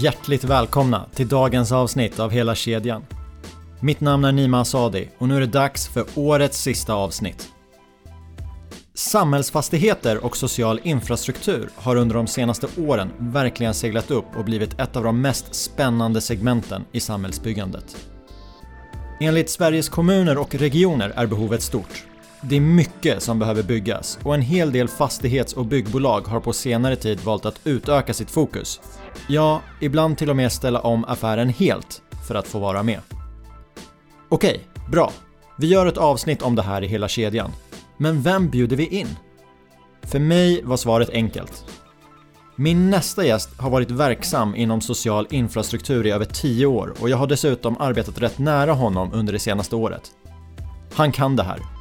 Hjärtligt välkomna till dagens avsnitt av Hela kedjan. Mitt namn är Nima Asadi och nu är det dags för årets sista avsnitt. Samhällsfastigheter och social infrastruktur har under de senaste åren verkligen seglat upp och blivit ett av de mest spännande segmenten i samhällsbyggandet. Enligt Sveriges kommuner och regioner är behovet stort. Det är mycket som behöver byggas och en hel del fastighets och byggbolag har på senare tid valt att utöka sitt fokus. Ja, ibland till och med ställa om affären helt för att få vara med. Okej, bra. Vi gör ett avsnitt om det här i hela kedjan. Men vem bjuder vi in? För mig var svaret enkelt. Min nästa gäst har varit verksam inom social infrastruktur i över 10 år och jag har dessutom arbetat rätt nära honom under det senaste året. Han kan det här.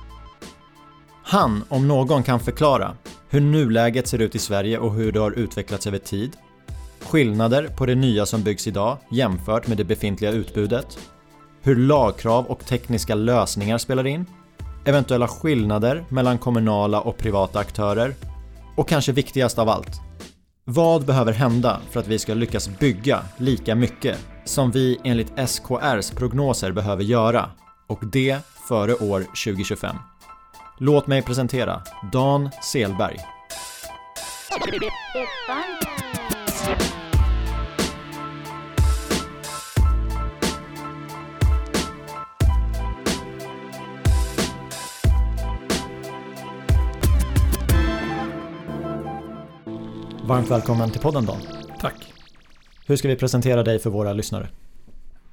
Han, om någon, kan förklara hur nuläget ser ut i Sverige och hur det har utvecklats över tid, skillnader på det nya som byggs idag jämfört med det befintliga utbudet, hur lagkrav och tekniska lösningar spelar in, eventuella skillnader mellan kommunala och privata aktörer. Och kanske viktigast av allt, vad behöver hända för att vi ska lyckas bygga lika mycket som vi enligt SKRs prognoser behöver göra? Och det före år 2025? Låt mig presentera Dan Selberg. Varmt välkommen till podden Dan. Tack. Hur ska vi presentera dig för våra lyssnare?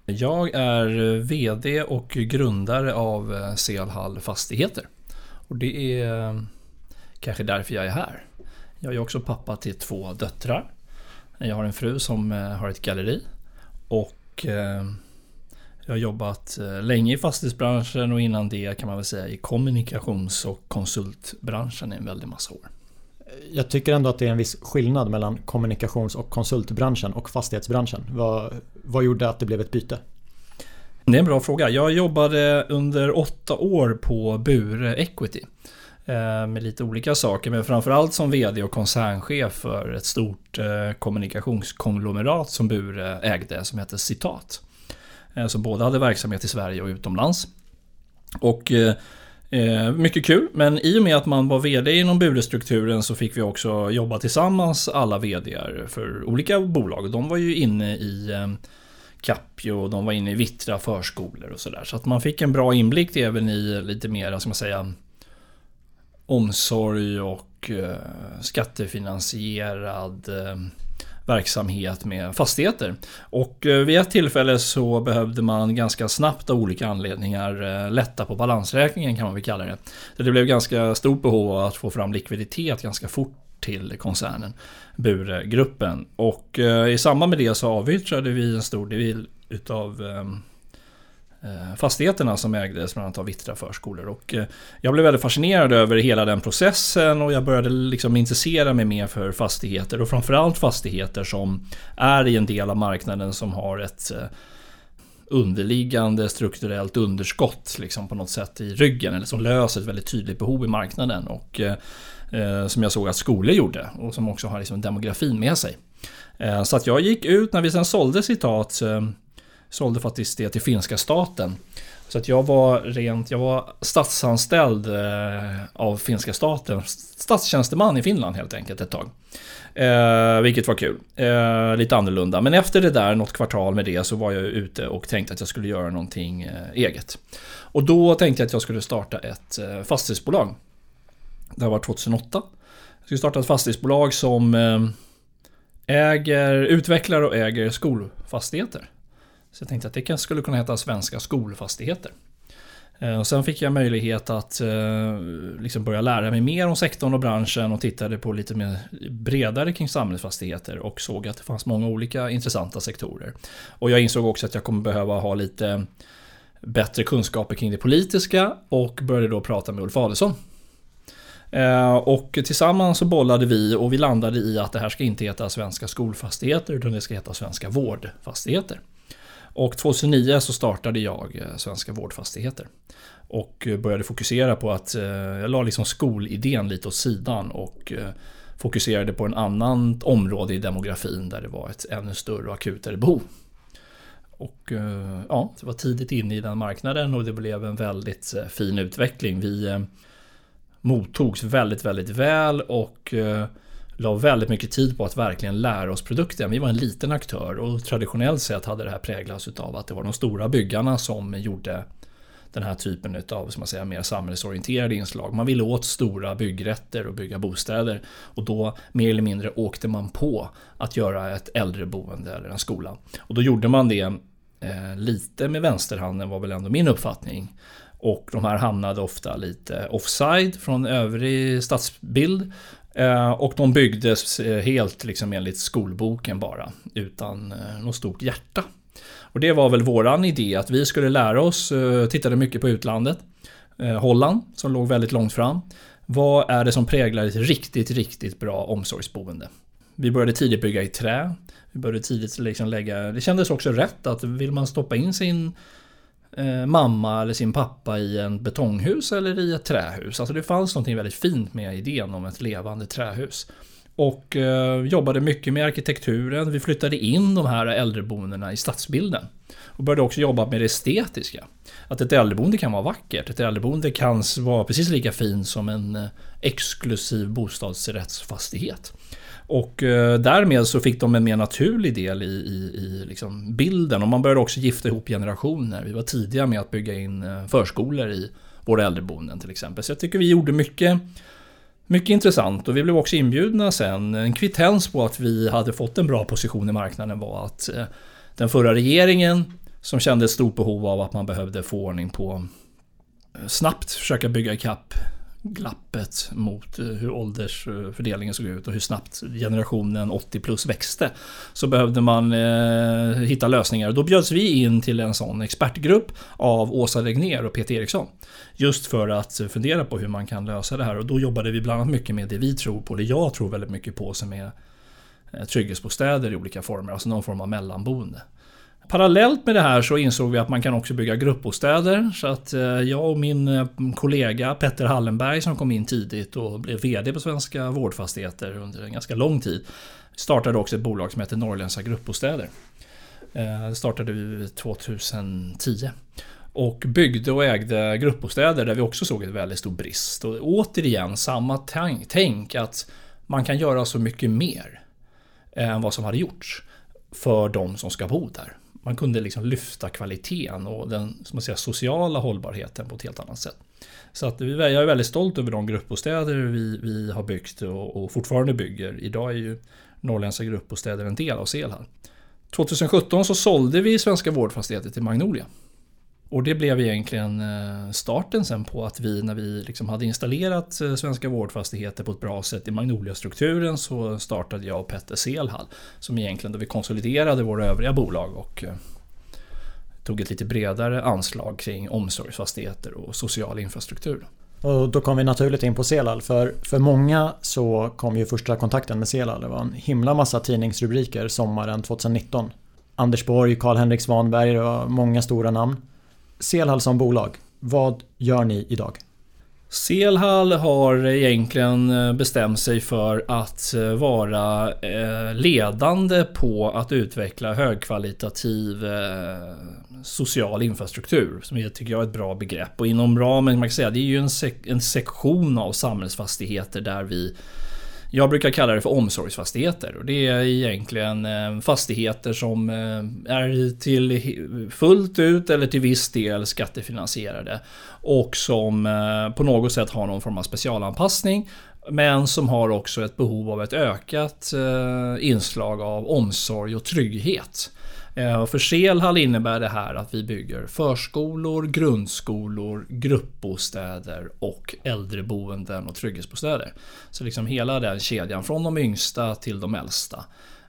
Jag är VD och grundare av Selhall Fastigheter. Och det är eh, kanske därför jag är här. Jag är också pappa till två döttrar. Jag har en fru som eh, har ett galleri. Och eh, jag har jobbat länge i fastighetsbranschen och innan det kan man väl säga i kommunikations och konsultbranschen i en väldig massa år. Jag tycker ändå att det är en viss skillnad mellan kommunikations och konsultbranschen och fastighetsbranschen. Vad, vad gjorde att det blev ett byte? Det är en bra fråga. Jag jobbade under åtta år på Bure Equity. Eh, med lite olika saker, men framförallt som VD och koncernchef för ett stort eh, kommunikationskonglomerat som Bure ägde som hette Citat. Eh, som både hade verksamhet i Sverige och utomlands. Och Eh, mycket kul, men i och med att man var VD inom Bure-strukturen så fick vi också jobba tillsammans alla VDar för olika bolag. De var ju inne i Capio Capio, de var inne i Vittra förskolor och sådär. Så att man fick en bra inblick även i lite mer, ska man säga, omsorg och eh, skattefinansierad eh, verksamhet med fastigheter. Och eh, vid ett tillfälle så behövde man ganska snabbt av olika anledningar lätta på balansräkningen kan man väl kalla det. Så det blev ganska stort behov av att få fram likviditet ganska fort till koncernen, Buregruppen. Och eh, i samband med det så avyttrade vi en stor del utav eh, eh, fastigheterna som ägdes bland annat av Vittra förskolor. Och jag blev väldigt fascinerad över hela den processen och jag började liksom intressera mig mer för fastigheter och framförallt fastigheter som är i en del av marknaden som har ett underliggande strukturellt underskott liksom på något sätt i ryggen eller som löser ett väldigt tydligt behov i marknaden och Eh, som jag såg att skolor gjorde och som också har liksom demografin med sig. Eh, så att jag gick ut när vi sen sålde citat eh, sålde faktiskt det till finska staten. Så att jag var rent, jag var statsanställd eh, av finska staten. Statstjänsteman i Finland helt enkelt ett tag. Eh, vilket var kul. Eh, lite annorlunda. Men efter det där, något kvartal med det, så var jag ute och tänkte att jag skulle göra någonting eget. Och då tänkte jag att jag skulle starta ett fastighetsbolag. Det här var 2008. Jag skulle starta ett fastighetsbolag som eh, äger, utvecklar och äger skolfastigheter. Så jag tänkte att det skulle kunna heta Svenska skolfastigheter. Eh, och sen fick jag möjlighet att eh, liksom börja lära mig mer om sektorn och branschen och tittade på lite mer bredare kring samhällsfastigheter och såg att det fanns många olika intressanta sektorer. Och jag insåg också att jag kommer behöva ha lite bättre kunskaper kring det politiska och började då prata med Ulf Adelsohn. Eh, och tillsammans så bollade vi och vi landade i att det här ska inte heta Svenska skolfastigheter utan det ska heta Svenska vårdfastigheter. Och 2009 så startade jag eh, Svenska Vårdfastigheter. Och eh, började fokusera på att jag la liksom skolidén lite åt sidan och fokuserade på en annan område i demografin där det var ett ännu större och akutare behov. Och ja, det var tidigt inne i den marknaden och det blev en väldigt fin utveckling. Vi mottogs väldigt, väldigt väl och eh, la väldigt mycket tid på att verkligen lära oss produkten. Vi var en liten aktör och traditionellt sett hade det här präglats av att det var de stora byggarna som gjorde den här typen av som man säger, mer samhällsorienterade inslag. Man ville åt stora byggrätter och bygga bostäder och då mer eller mindre åkte man på att göra ett äldreboende eller en skola. Och då gjorde man det eh, lite med vänsterhanden var väl ändå min uppfattning. Och de här hamnade ofta lite offside från övrig stadsbild. Eh, och de byggdes eh, helt liksom enligt skolboken bara, utan eh, något stort hjärta. Och det var väl våran idé att vi skulle lära oss, tittade mycket på utlandet. Holland, som låg väldigt långt fram. Vad är det som präglar ett riktigt, riktigt bra omsorgsboende? Vi började tidigt bygga i trä. Vi började tidigt liksom lägga... Det kändes också rätt att vill man stoppa in sin eh, mamma eller sin pappa i en betonghus eller i ett trähus. Alltså det fanns något väldigt fint med idén om ett levande trähus. Och eh, jobbade mycket med arkitekturen. Vi flyttade in de här äldreboendena i stadsbilden. Och började också jobba med det estetiska. Att ett äldreboende kan vara vackert. Ett äldreboende kan vara precis lika fint som en eh, exklusiv bostadsrättsfastighet. Och eh, därmed så fick de en mer naturlig del i, i, i liksom bilden. Och man började också gifta ihop generationer. Vi var tidiga med att bygga in eh, förskolor i våra äldreboenden till exempel. Så jag tycker vi gjorde mycket mycket intressant och vi blev också inbjudna sen. En kvittens på att vi hade fått en bra position i marknaden var att eh, den förra regeringen som kände ett stort behov av att man behövde få ordning på eh, snabbt försöka bygga ikapp glappet mot eh, hur åldersfördelningen såg ut och hur snabbt generationen 80 plus växte. Så behövde man eh, hitta lösningar. Då bjöds vi in till en sån expertgrupp av Åsa Regner och Peter Eriksson. Just för att fundera på hur man kan lösa det här. Och då jobbade vi bland annat mycket med det vi tror på, det jag tror väldigt mycket på, som är eh, trygghetsbostäder i olika former, alltså någon form av mellanboende. Parallellt med det här så insåg vi att man kan också bygga gruppbostäder. Så att eh, jag och min eh, kollega Petter Hallenberg som kom in tidigt och blev VD på Svenska Vårdfastigheter under en ganska lång tid. Startade också ett bolag som heter Norrländska Gruppbostäder. Eh, det startade vi 2010. Och byggde och ägde gruppbostäder där vi också såg en väldigt stor brist. Och återigen samma tänk att man kan göra så mycket mer än vad som hade gjorts för de som ska bo där man kunde liksom lyfta kvaliteten och den som man säger, sociala hållbarheten på ett helt annat sätt. Så att jag är väldigt stolt över de gruppbostäder vi, vi har byggt och, och fortfarande bygger. Idag är ju Norrländska gruppbostäder en del av Selhall. 2017 så sålde vi Svenska Vårdfastigheter till Magnolia. Och det blev egentligen eh, starten sen på att vi när vi liksom hade installerat eh, Svenska Vårdfastigheter på ett bra sätt i Magnolia-strukturen så startade jag och Petter Selhall. Som egentligen då vi konsoliderade våra övriga bolag och eh, tog ett lite bredare anslag kring omsorgsfastigheter och social infrastruktur. Och då kom vi naturligt in på Selal. För, för många så kom ju första kontakten med Selal. Det var en himla massa tidningsrubriker sommaren 2019. Anders Borg, Karl-Henrik Svanberg det var många stora namn. Selhall som bolag, vad gör ni idag? Selhall har egentligen eh, bestämt sig för att eh, vara eh, ledande på att utveckla högkvalitativ social infrastruktur. Som jag tycker jag är ett bra begrepp. Och inom ramen, man kan säga, det är ju en, sek en sektion av samhällsfastigheter där vi jag brukar kalla det för omsorgsfastigheter och det är egentligen eh, fastigheter som eh, är till fullt ut eller till viss del skattefinansierade och som eh, på något sätt har någon form av specialanpassning men som har också ett behov av ett ökat inslag av omsorg och trygghet. Eh, och för Selhall innebär det här att vi bygger förskolor, grundskolor, gruppbostäder och äldreboenden och trygghetsbostäder. Så liksom hela den kedjan, från de yngsta till de äldsta,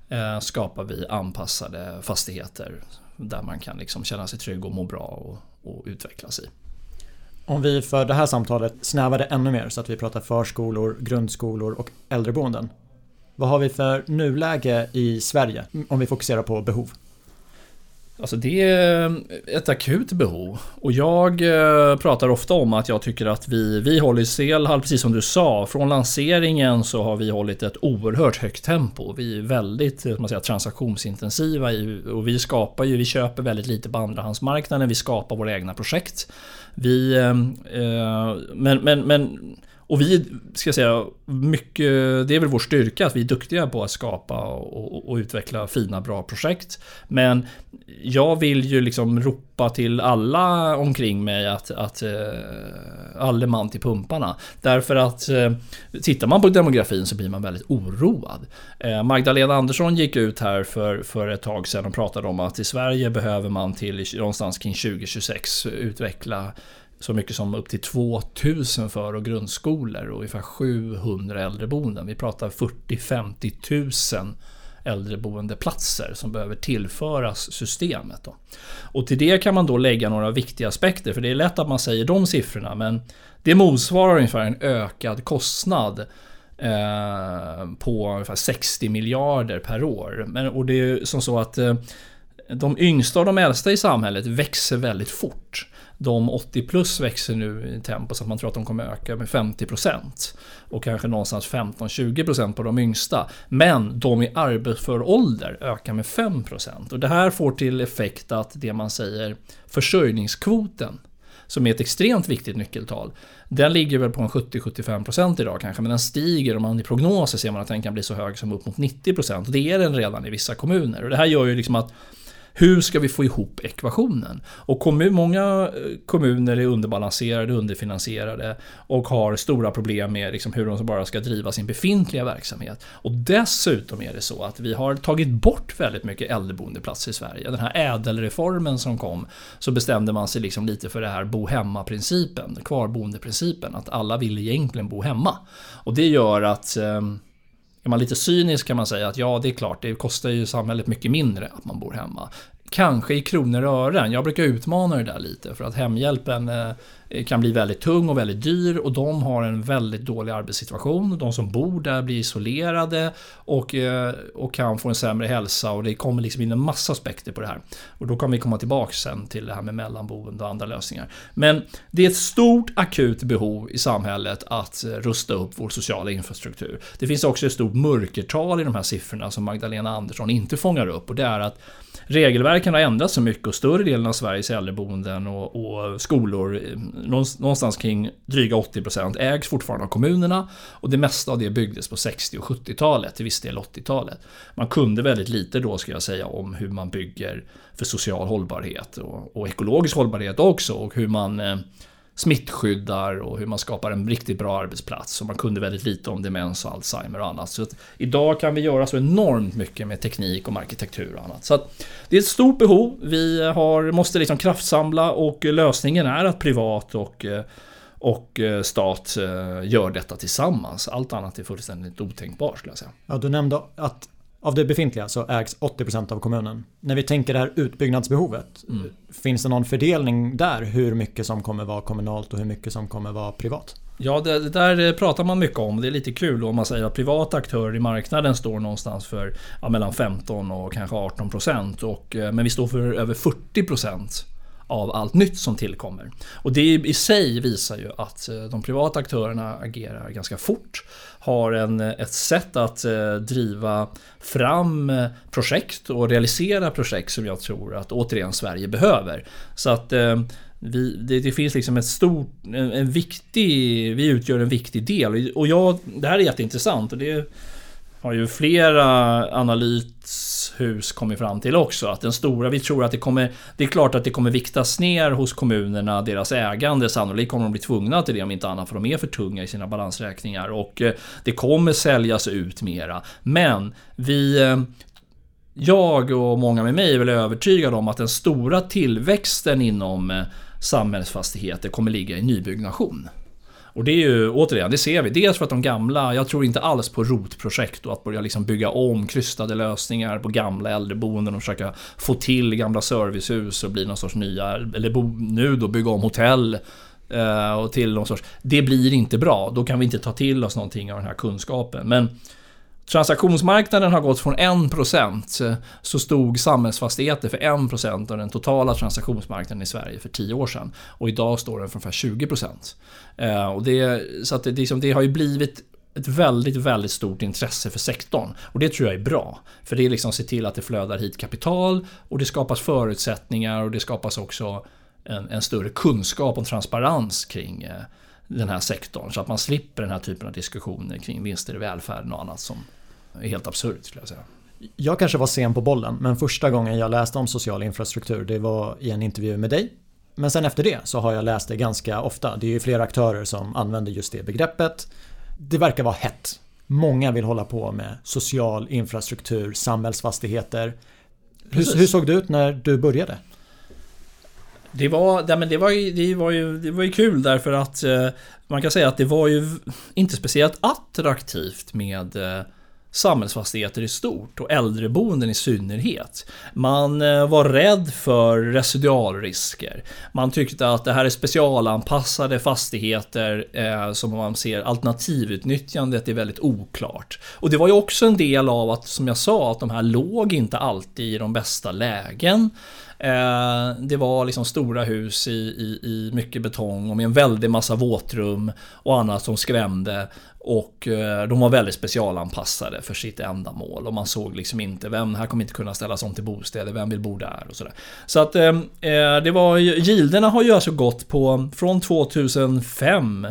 eh, skapar vi anpassade fastigheter där man kan liksom känna sig trygg och må bra och, och utvecklas i. Om vi för det här samtalet snävar det ännu mer så att vi pratar förskolor, grundskolor och äldreboenden. Vad har vi för nuläge i Sverige om vi fokuserar på behov? Alltså det är ett akut behov. Och jag eh, pratar ofta om att jag tycker att vi, vi håller Selhall, precis som du sa, från lanseringen så har vi hållit ett oerhört högt tempo. Vi är väldigt eh, man säger, transaktionsintensiva och vi skapar ju, vi köper väldigt lite på andrahandsmarknaden, vi skapar våra egna projekt. Vi, eh, men, men, men och vi, ska jag säga, mycket, det är väl vår styrka att vi är duktiga på att skapa och, och, utveckla fina, bra projekt. Men jag vill ju liksom ropa till alla omkring mig att, att eh, alle man till pumparna. Därför att eh, tittar man på demografin så blir man väldigt oroad. Eh, Magdalena Andersson gick ut här för, för ett tag sedan och pratade om att i Sverige behöver man till någonstans kring 2026 utveckla så mycket som upp till 2000 för och grundskolor och ungefär 700 äldreboenden. Vi pratar 40-50 000 äldreboendeplatser som behöver tillföras systemet. Då. Och till det kan man då lägga några viktiga aspekter, för det är lätt att man säger de siffrorna, men det motsvarar ungefär en ökad kostnad eh, på ungefär 60 miljarder per år. Men, och det är som så att eh, de yngsta och de äldsta i samhället växer väldigt fort de 80 plus växer nu i tempo så att man tror att de kommer öka med 50% och kanske någonstans 15-20% på de yngsta. Men de i arbetsför ålder ökar med 5% och det här får till effekt att det man säger försörjningskvoten som är ett extremt viktigt nyckeltal. Den ligger väl på en 70-75% idag kanske, men den stiger och man i prognoser ser man att den kan bli så hög som upp mot 90% och det är den redan i vissa kommuner. Och det här gör ju liksom att hur ska vi få ihop ekvationen? Och kommun, många eh, kommuner är underbalanserade, underfinansierade och har stora problem med liksom hur de bara ska driva sin befintliga verksamhet. Och dessutom är det så att vi har tagit bort väldigt mycket äldreboendeplatser i Sverige. Den här ädelreformen som kom så bestämde man sig liksom lite för det här bo hemma-principen, kvarboendeprincipen, att alla vill egentligen bo hemma. Och det gör att eh, är man lite cynisk kan man säga att ja, det är klart, det kostar ju samhället mycket mindre att man bor hemma. Kanske i kronor och ören. Jag brukar utmana det där lite för att hemhjälpen eh, kan bli väldigt tung och väldigt dyr och de har en väldigt dålig arbetssituation. De som bor där blir isolerade och, eh, och kan få en sämre hälsa och det kommer liksom in en massa aspekter på det här. Och då kan vi komma tillbaka sen till det här med mellanboende och andra lösningar. Men det är ett stort akut behov i samhället att eh, rusta upp vår sociala infrastruktur. Det finns också ett stort mörkertal i de här siffrorna som Magdalena Andersson inte fångar upp och det är att regelverken har ändrats så mycket och större delen av Sveriges äldreboenden och, och skolor, eh, någonstans kring dryga 80% ägs fortfarande av kommunerna och det mesta av det byggdes på 60 och 70-talet, till viss del 80-talet. Man kunde väldigt lite då, ska jag säga, om hur man bygger för social hållbarhet och, och ekologisk hållbarhet också och hur man eh, smittskyddar och hur man skapar en riktigt bra arbetsplats. Och man kunde väldigt lite om demens och Alzheimer och annat. Så idag kan vi göra så enormt mycket med teknik och arkitektur och annat. Så det är ett stort behov. Vi har, måste liksom kraftsamla och lösningen är att privat och eh, och eh, stat eh, gör detta tillsammans. Allt annat är fullständigt otänkbart skulle jag säga. Ja, du nämnde att av det befintliga så ägs 80% av kommunen. När vi tänker det här utbyggnadsbehovet, mm. finns det någon fördelning där? Hur mycket som kommer vara kommunalt och hur mycket som kommer vara privat? Ja, det, det där pratar man mycket om. Det är lite kul om man säger att privata aktörer i marknaden står någonstans för ja, mellan 15 och kanske 18 procent. Eh, men vi står för över 40 procent av allt nytt som tillkommer. Och det i sig visar ju att eh, de privata aktörerna agerar ganska fort. Har en, eh, ett sätt att eh, driva fram projekt och realisera projekt som jag tror att återigen Sverige behöver. Så att vi, det, det, finns liksom ett stort, en, en, viktig, vi utgör en viktig del. Och jag, det här är jätteintressant och det har ju flera hus kommit fram till också. Att den stora, vi tror att det kommer... Det är klart att det kommer viktas ner hos kommunerna, deras ägande. Sannolikt kommer de bli tvungna till det om inte annat för de är för tunga i sina balansräkningar. Och eh, det kommer säljas ut mera. Men vi... Eh, jag och många med mig är väl övertygade om att den stora tillväxten inom eh, samhällsfastigheter kommer ligga i nybyggnation. Och det är ju, återigen, det ser vi. Dels för att de gamla, jag tror inte alls på rotprojekt och att börja liksom bygga om krystade lösningar på gamla äldreboenden och försöka få till gamla servicehus och bli någon sorts nya, eller bo, nu då bygga om hotell eh, och till någon sorts... Det blir inte bra. Då kan vi inte ta till oss någonting av den här kunskapen. Men transaktionsmarknaden har gått från 1% eh, så stod samhällsfastigheter för 1% av den totala transaktionsmarknaden i Sverige för 10 år sedan. Och idag står den för ungefär 20%. Eh, och det, så att det, liksom, det har ju blivit ett väldigt, väldigt stort intresse för sektorn. Och det tror jag är bra. För det är liksom att se till att det flödar hit kapital och det skapas förutsättningar och det skapas också en, en större kunskap och transparens kring eh, den här sektorn. Så att man slipper den här typen av diskussioner kring vinster i välfärden och annat som helt absurt skulle jag säga. Jag kanske var sen på bollen, men första gången jag läste om social infrastruktur det var i en intervju med dig. Men sen efter det så har jag läst det ganska ofta. Det är ju flera aktörer som använder just det begreppet. Det verkar vara hett. Många vill hålla på med social infrastruktur, samhällsfastigheter. Hur, hur, såg det ut när du började? Det var, ja, men det, var ju, det, var ju, det var ju kul därför att eh, man kan säga att det var ju inte speciellt attraktivt med eh, samhällsfastigheter i stort och äldreboenden i synnerhet. Man eh, var rädd för residualrisker. Man tyckte att det här är specialanpassade fastigheter eh, som man ser alternativutnyttjandet är väldigt oklart. Och det var ju också en del av att, som jag sa, att de här låg inte alltid i de bästa lägen. Eh, det var liksom stora hus i, i, i mycket betong och med en väldig massa våtrum och annat som skrämde. Och eh, de var väldigt specialanpassade för sitt ändamål och man såg liksom inte vem här kommer inte kunna ställas om till bostäder, vem vill bo där och sådär. Så att eh, eh det var, gilderna har ju alltså gått på från 2005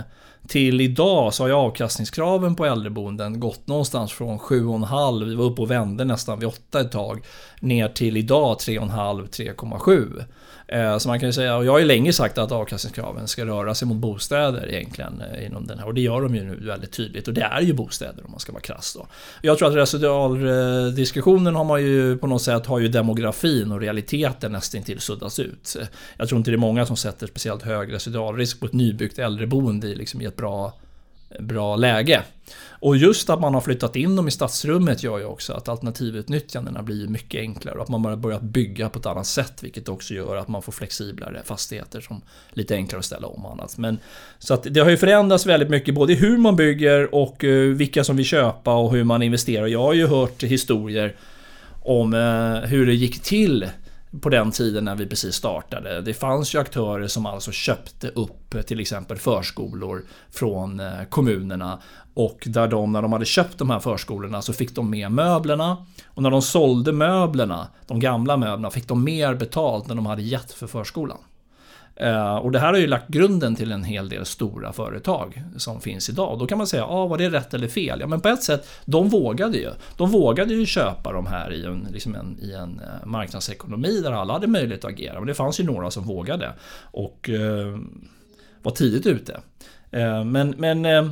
till idag så har ju avkastningskraven på äldreboenden gått någonstans från 7,5, vi var uppe och vände nästan vid 8 ett tag, ner till idag 3,5-3,7. Eh, så man kan ju säga, och jag har ju länge sagt att avkastningskraven ska röra sig mot bostäder egentligen eh, inom den här. Och det gör de ju nu väldigt tydligt. Och det är ju bostäder om man ska vara krass då. Jag tror att residualdiskussionen har man ju på något sätt har ju demografin och realiteten nästintill suddats ut. Jag tror inte det är många som sätter speciellt hög residualrisk på ett nybyggt äldreboende liksom i ett bra bra läge. Och just att man har flyttat in dem i stadsrummet gör ju också att alternativutnyttjandena blir mycket enklare och att man har börjat bygga på ett annat sätt vilket också gör att man får flexiblare fastigheter som är lite enklare att ställa om och annat. Men, så att det har ju förändrats väldigt mycket både hur man bygger och eh, vilka som vill köpa och hur man investerar. Jag har ju hört historier om eh, hur det gick till på den tiden när vi precis startade. Det fanns ju aktörer som alltså köpte upp eh, till exempel förskolor från eh, kommunerna och där de, när de hade köpt de här förskolorna så fick de med möblerna och när de sålde möblerna, de gamla möblerna, fick de mer betalt än de hade gett för förskolan. Eh, och det här har ju lagt grunden till en hel del stora företag som finns idag. Då kan man säga, ah, var det rätt eller fel? Ja, men på ett sätt, de vågade ju. De vågade ju köpa de här i en, liksom en, i en eh, marknadsekonomi där alla hade möjlighet att agera. Men det fanns ju några som vågade och eh, var tidigt ute. Eh, men men eh,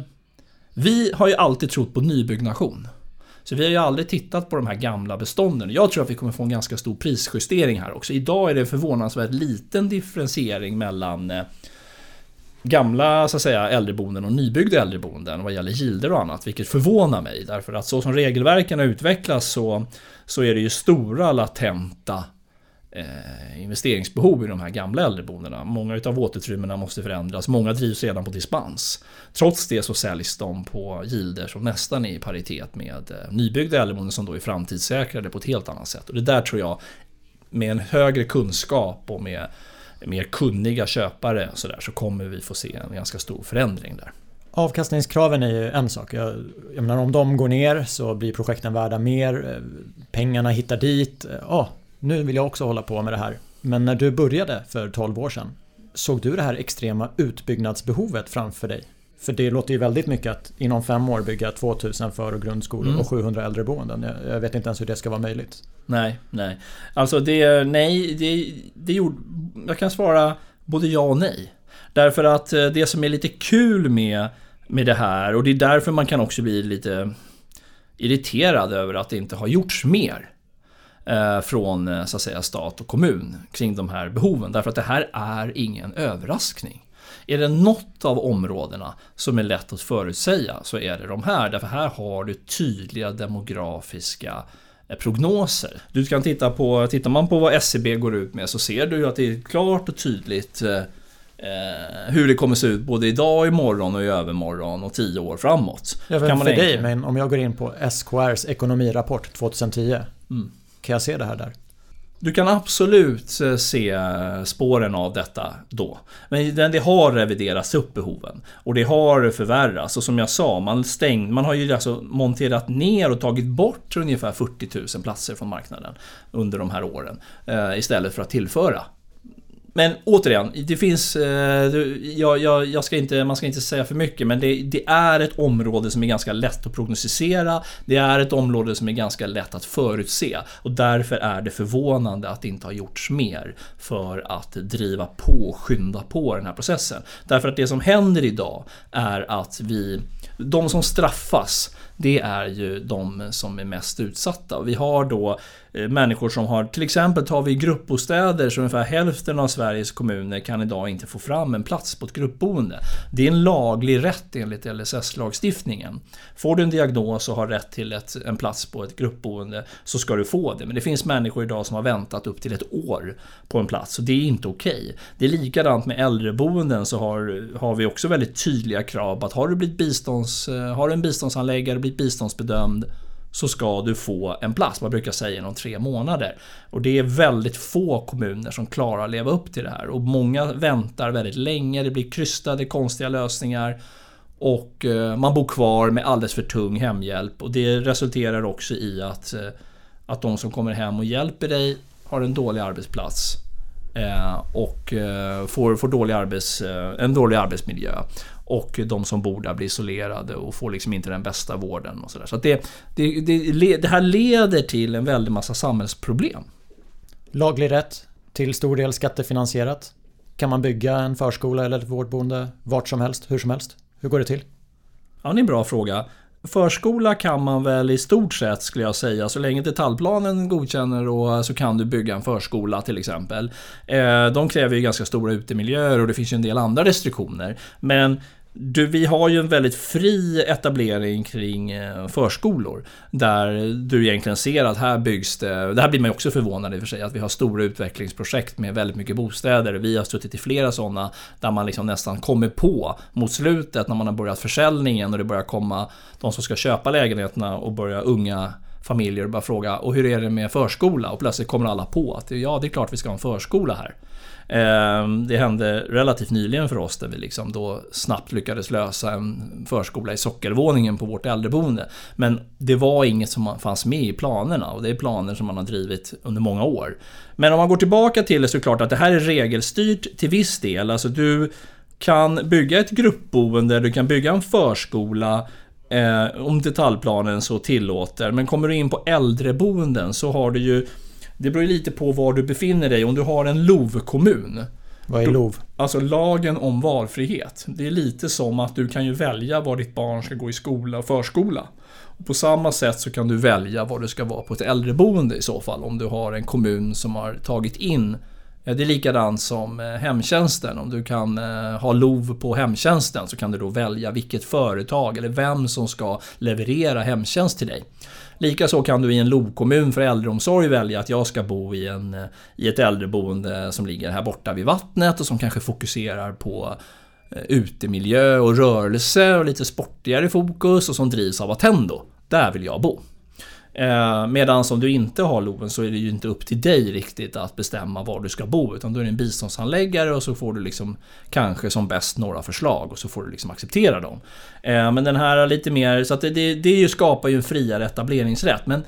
vi har ju alltid trott på nybyggnation. Så vi har ju aldrig tittat på de här gamla bestånden. Jag tror att vi kommer få en ganska stor prisjustering här också. Idag är det förvånansvärt liten differentiering mellan eh, gamla så att säga, äldreboenden och nybyggda äldreboenden vad gäller gilder och annat, vilket förvånar mig. Därför att så som regelverken har utvecklats så, så är det ju stora latenta eh, investeringsbehov i de här gamla äldreboendena. Många av våtutrymmena måste förändras, många drivs redan på dispens. Trots det så säljs de på gilder som nästan är i paritet med eh, nybyggda äldreboenden som då är framtidssäkrade på ett helt annat sätt. Och det där tror jag, med en högre kunskap och med mer kunniga köpare så, där, så kommer vi få se en ganska stor förändring där. Avkastningskraven är ju en sak. Jag, jag menar om de går ner så blir projekten värda mer. Eh, pengarna hittar dit. Ja, nu vill jag också hålla på med det här. Men när du började för 12 år sedan, såg du det här extrema utbyggnadsbehovet framför dig? För det låter ju väldigt mycket att inom fem år bygga 2000 för och grundskolor mm. och 700 äldreboenden. Jag, jag vet inte ens hur det ska vara möjligt. Nej, nej. Alltså det, nej, det, det gjorde... Jag kan svara både ja och nej. Därför att eh, det som är lite kul med, med det här och det är därför man kan också bli lite irriterad över att det inte har gjorts mer. Eh, från eh, så att säga, stat och kommun kring de här behoven. Därför att det här är ingen överraskning. Är det något av områdena som är lätt att förutsäga så är det de här. Därför här har du tydliga demografiska eh, prognoser. Du kan titta på, tittar man på vad SCB e går ut med så ser du att det är klart och tydligt eh, hur det kommer se ut både idag, imorgon och i övermorgon och tio år framåt. Ja, kan man för dig, men om jag går in på SKRs ekonomirapport 2010. Mm. Kan jag se det här där? Du kan absolut eh, se eh, spåren av detta då. Men det har reviderats upp behoven. Och det har förvärrats. Och som jag sa, man, stäng, man har ju alltså monterat ner och tagit bort ungefär 40 000 platser från marknaden under de här åren. Eh, istället för att tillföra men återigen, det finns... Eh, jag, jag, jag, ska inte, man ska inte säga för mycket men det, det, är ett område som är ganska lätt att prognostisera. Det är ett område som är ganska lätt att förutse. Och därför är det förvånande att det inte har gjorts mer för att driva på och skynda på den här processen. Därför att det som händer idag är att vi... De som straffas det är ju de som är mest utsatta. Vi har då eh, människor som har, till exempel tar vi gruppbostäder så ungefär hälften av Sveriges kommuner kan idag inte få fram en plats på ett gruppboende. Det är en laglig rätt enligt LSS-lagstiftningen. Får du en diagnos och har rätt till ett, en plats på ett gruppboende så ska du få det. Men det finns människor idag som har väntat upp till ett år på en plats och det är inte okej. Okay. Det är likadant med äldreboenden så har, har vi också väldigt tydliga krav på att har du blivit bistånds, eh, har du en biståndsanläggare blivit biståndsbedömd så ska du få en plats. Man brukar säga inom tre månader. Och det är väldigt få kommuner som klarar att leva upp till det här. Och många väntar väldigt länge, det blir krystade, konstiga lösningar. Och eh, man bor kvar med alldeles för tung hemhjälp. Och det resulterar också i att, eh, att de som kommer hem och hjälper dig har en dålig arbetsplats. Eh, och får, får dålig arbets, en dålig arbetsmiljö. Och de som bor där blir isolerade och får liksom inte den bästa vården. och Så, där. så det, det, det, det här leder till en väldig massa samhällsproblem. Laglig rätt, till stor del skattefinansierat. Kan man bygga en förskola eller ett vårdboende vart som helst, hur som helst? Hur går det till? Ja, det är en bra fråga. Förskola kan man väl i stort sett skulle jag säga. Så länge detaljplanen godkänner och så kan du bygga en förskola till exempel. Eh, de kräver ju ganska stora utemiljöer och det finns ju en del andra restriktioner. Men du, vi har ju en väldigt fri etablering kring eh, förskolor. Där du egentligen ser att här byggs det, det här blir man ju också förvånad i och för sig, att vi har stora utvecklingsprojekt med väldigt mycket bostäder. Vi har suttit i flera sådana där man liksom nästan kommer på mot slutet när man har börjat försäljningen och det börjar komma de som ska köpa lägenheterna och börja unga familjer och bara fråga och hur är det med förskola? Och plötsligt kommer alla på att ja, det är klart vi ska ha en förskola här. Ehm, det hände relativt nyligen för oss där vi liksom då snabbt lyckades lösa en förskola i sockervåningen på vårt äldreboende. Men det var inget som fanns med i planerna och det är planer som man har drivit under många år. Men om man går tillbaka till det så är det klart att det här är regelstyrt till viss del. Alltså du kan bygga ett gruppboende, du kan bygga en förskola eh, om detaljplanen så tillåter. Men kommer du in på äldreboenden så har du ju det beror lite på var du befinner dig. Om du har en LOV-kommun. Vad är LOV? Alltså lagen om valfrihet. Det är lite som att du kan ju välja var ditt barn ska gå i skola och förskola. Och på samma sätt så kan du välja var du ska vara på ett äldreboende i så fall. Om du har en kommun som har tagit in det är likadant som eh, hemtjänsten. Om du kan eh, ha LOV på hemtjänsten så kan du då välja vilket företag eller vem som ska leverera hemtjänst till dig. Likaså kan du i en LOV-kommun för äldreomsorg välja att jag ska bo i, en, eh, i ett äldreboende som ligger här borta vid vattnet och som kanske fokuserar på eh, utemiljö och rörelse och lite sportigare fokus och som drivs av Attendo. Där vill jag bo. Eh, Medan om du inte har LOVen så är det ju inte upp till dig riktigt att bestämma var du ska bo. Utan då är det en biståndshandläggare och så får du liksom kanske som bäst några förslag och så får du liksom acceptera dem. Eh, men den här lite mer, så att det, det, det skapar ju en friare etableringsrätt. Men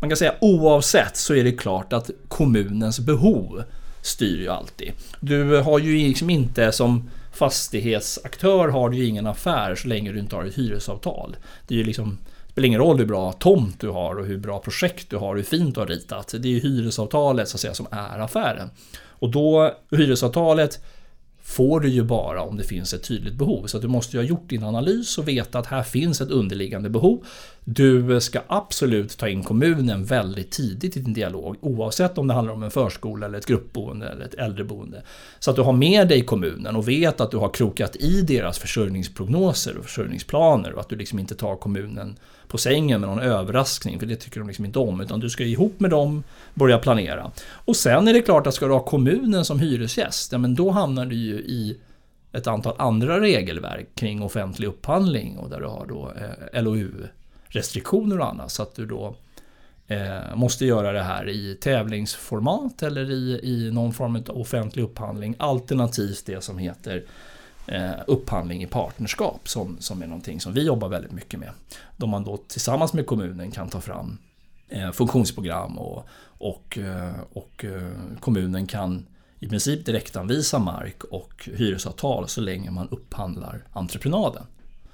man kan säga oavsett så är det klart att kommunens behov styr ju alltid. Du har ju liksom inte som fastighetsaktör har du ju ingen affär så länge du inte har ett hyresavtal. Det är ju liksom spelar ingen roll hur bra tomt du har och hur bra projekt du har och hur fint du har ritat. Det är ju hyresavtalet så att säga som är affären. Och då, hyresavtalet får du ju bara om det finns ett tydligt behov. Så du måste ju ha gjort din analys och veta att här finns ett underliggande behov. Du ska absolut ta in kommunen väldigt tidigt i din dialog oavsett om det handlar om en förskola eller ett gruppboende eller ett äldreboende. Så att du har med dig kommunen och vet att du har krokat i deras försörjningsprognoser och försörjningsplaner och att du liksom inte tar kommunen på sängen med någon överraskning för det tycker de liksom inte om utan du ska ihop med dem börja planera. Och sen är det klart att ska du ha kommunen som hyresgäst, ja men då hamnar du ju i ett antal andra regelverk kring offentlig upphandling och där du har då eh, LOU-restriktioner och annat. Så att du då eh, måste göra det här i tävlingsformat eller i, i någon form av offentlig upphandling. Alternativt det som heter Eh, upphandling i partnerskap som, som är någonting som vi jobbar väldigt mycket med. Då man då tillsammans med kommunen kan ta fram eh, funktionsprogram och, och, eh, och kommunen kan i princip direktanvisa mark och hyresavtal så länge man upphandlar entreprenaden.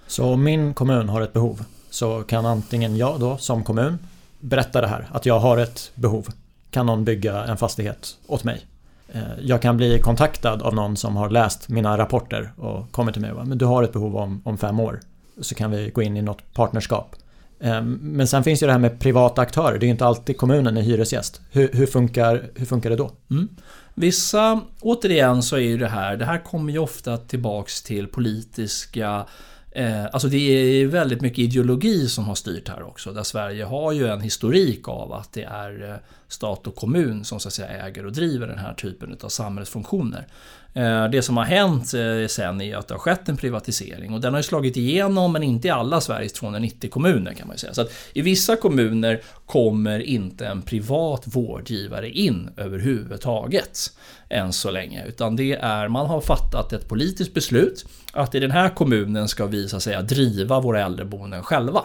Så om min kommun har ett behov så kan antingen jag då som kommun berätta det här att jag har ett behov. Kan någon bygga en fastighet åt mig? Eh, jag kan bli kontaktad av någon som har läst mina rapporter och kommer till mig och bara, men du har ett behov om, om fem år. Så kan vi gå in i något partnerskap. Ehm, men sen finns ju det här med privata aktörer. Det är inte alltid kommunen är hyresgäst. Hur, hur, funkar, hur funkar det då? Mm. Vissa, återigen så är ju det här, det här kommer ju ofta tillbaks till politiska Eh, alltså det är väldigt mycket ideologi som har styrt här också. Där Sverige har ju en historik av att det är eh, stat och kommun som så att säga äger och driver den här typen av samhällsfunktioner. Eh, det som har hänt eh, sen är att det har skett en privatisering och den har slagit igenom men inte i alla Sveriges 290 kommuner kan man säga. Så att I vissa kommuner kommer inte en privat vårdgivare in överhuvudtaget än så länge. Utan det är, man har fattat ett politiskt beslut att i den här kommunen ska vi så att säga driva våra äldreboenden själva.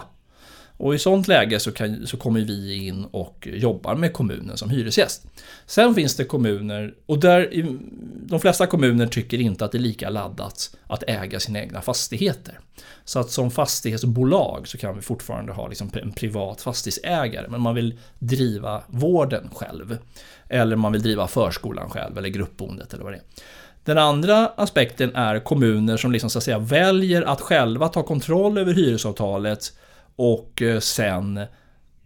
Och i sånt läge så, kan, så kommer vi in och jobbar med kommunen som hyresgäst. Sen finns det kommuner, och där de flesta kommuner tycker inte att det är lika laddat att äga sina egna fastigheter. Så att som fastighetsbolag så kan vi fortfarande ha liksom en privat fastighetsägare, men man vill driva vården själv. Eller man vill driva förskolan själv, eller gruppboendet eller vad det är. Den andra aspekten är kommuner som liksom så att säga väljer att själva ta kontroll över hyresavtalet och eh, sen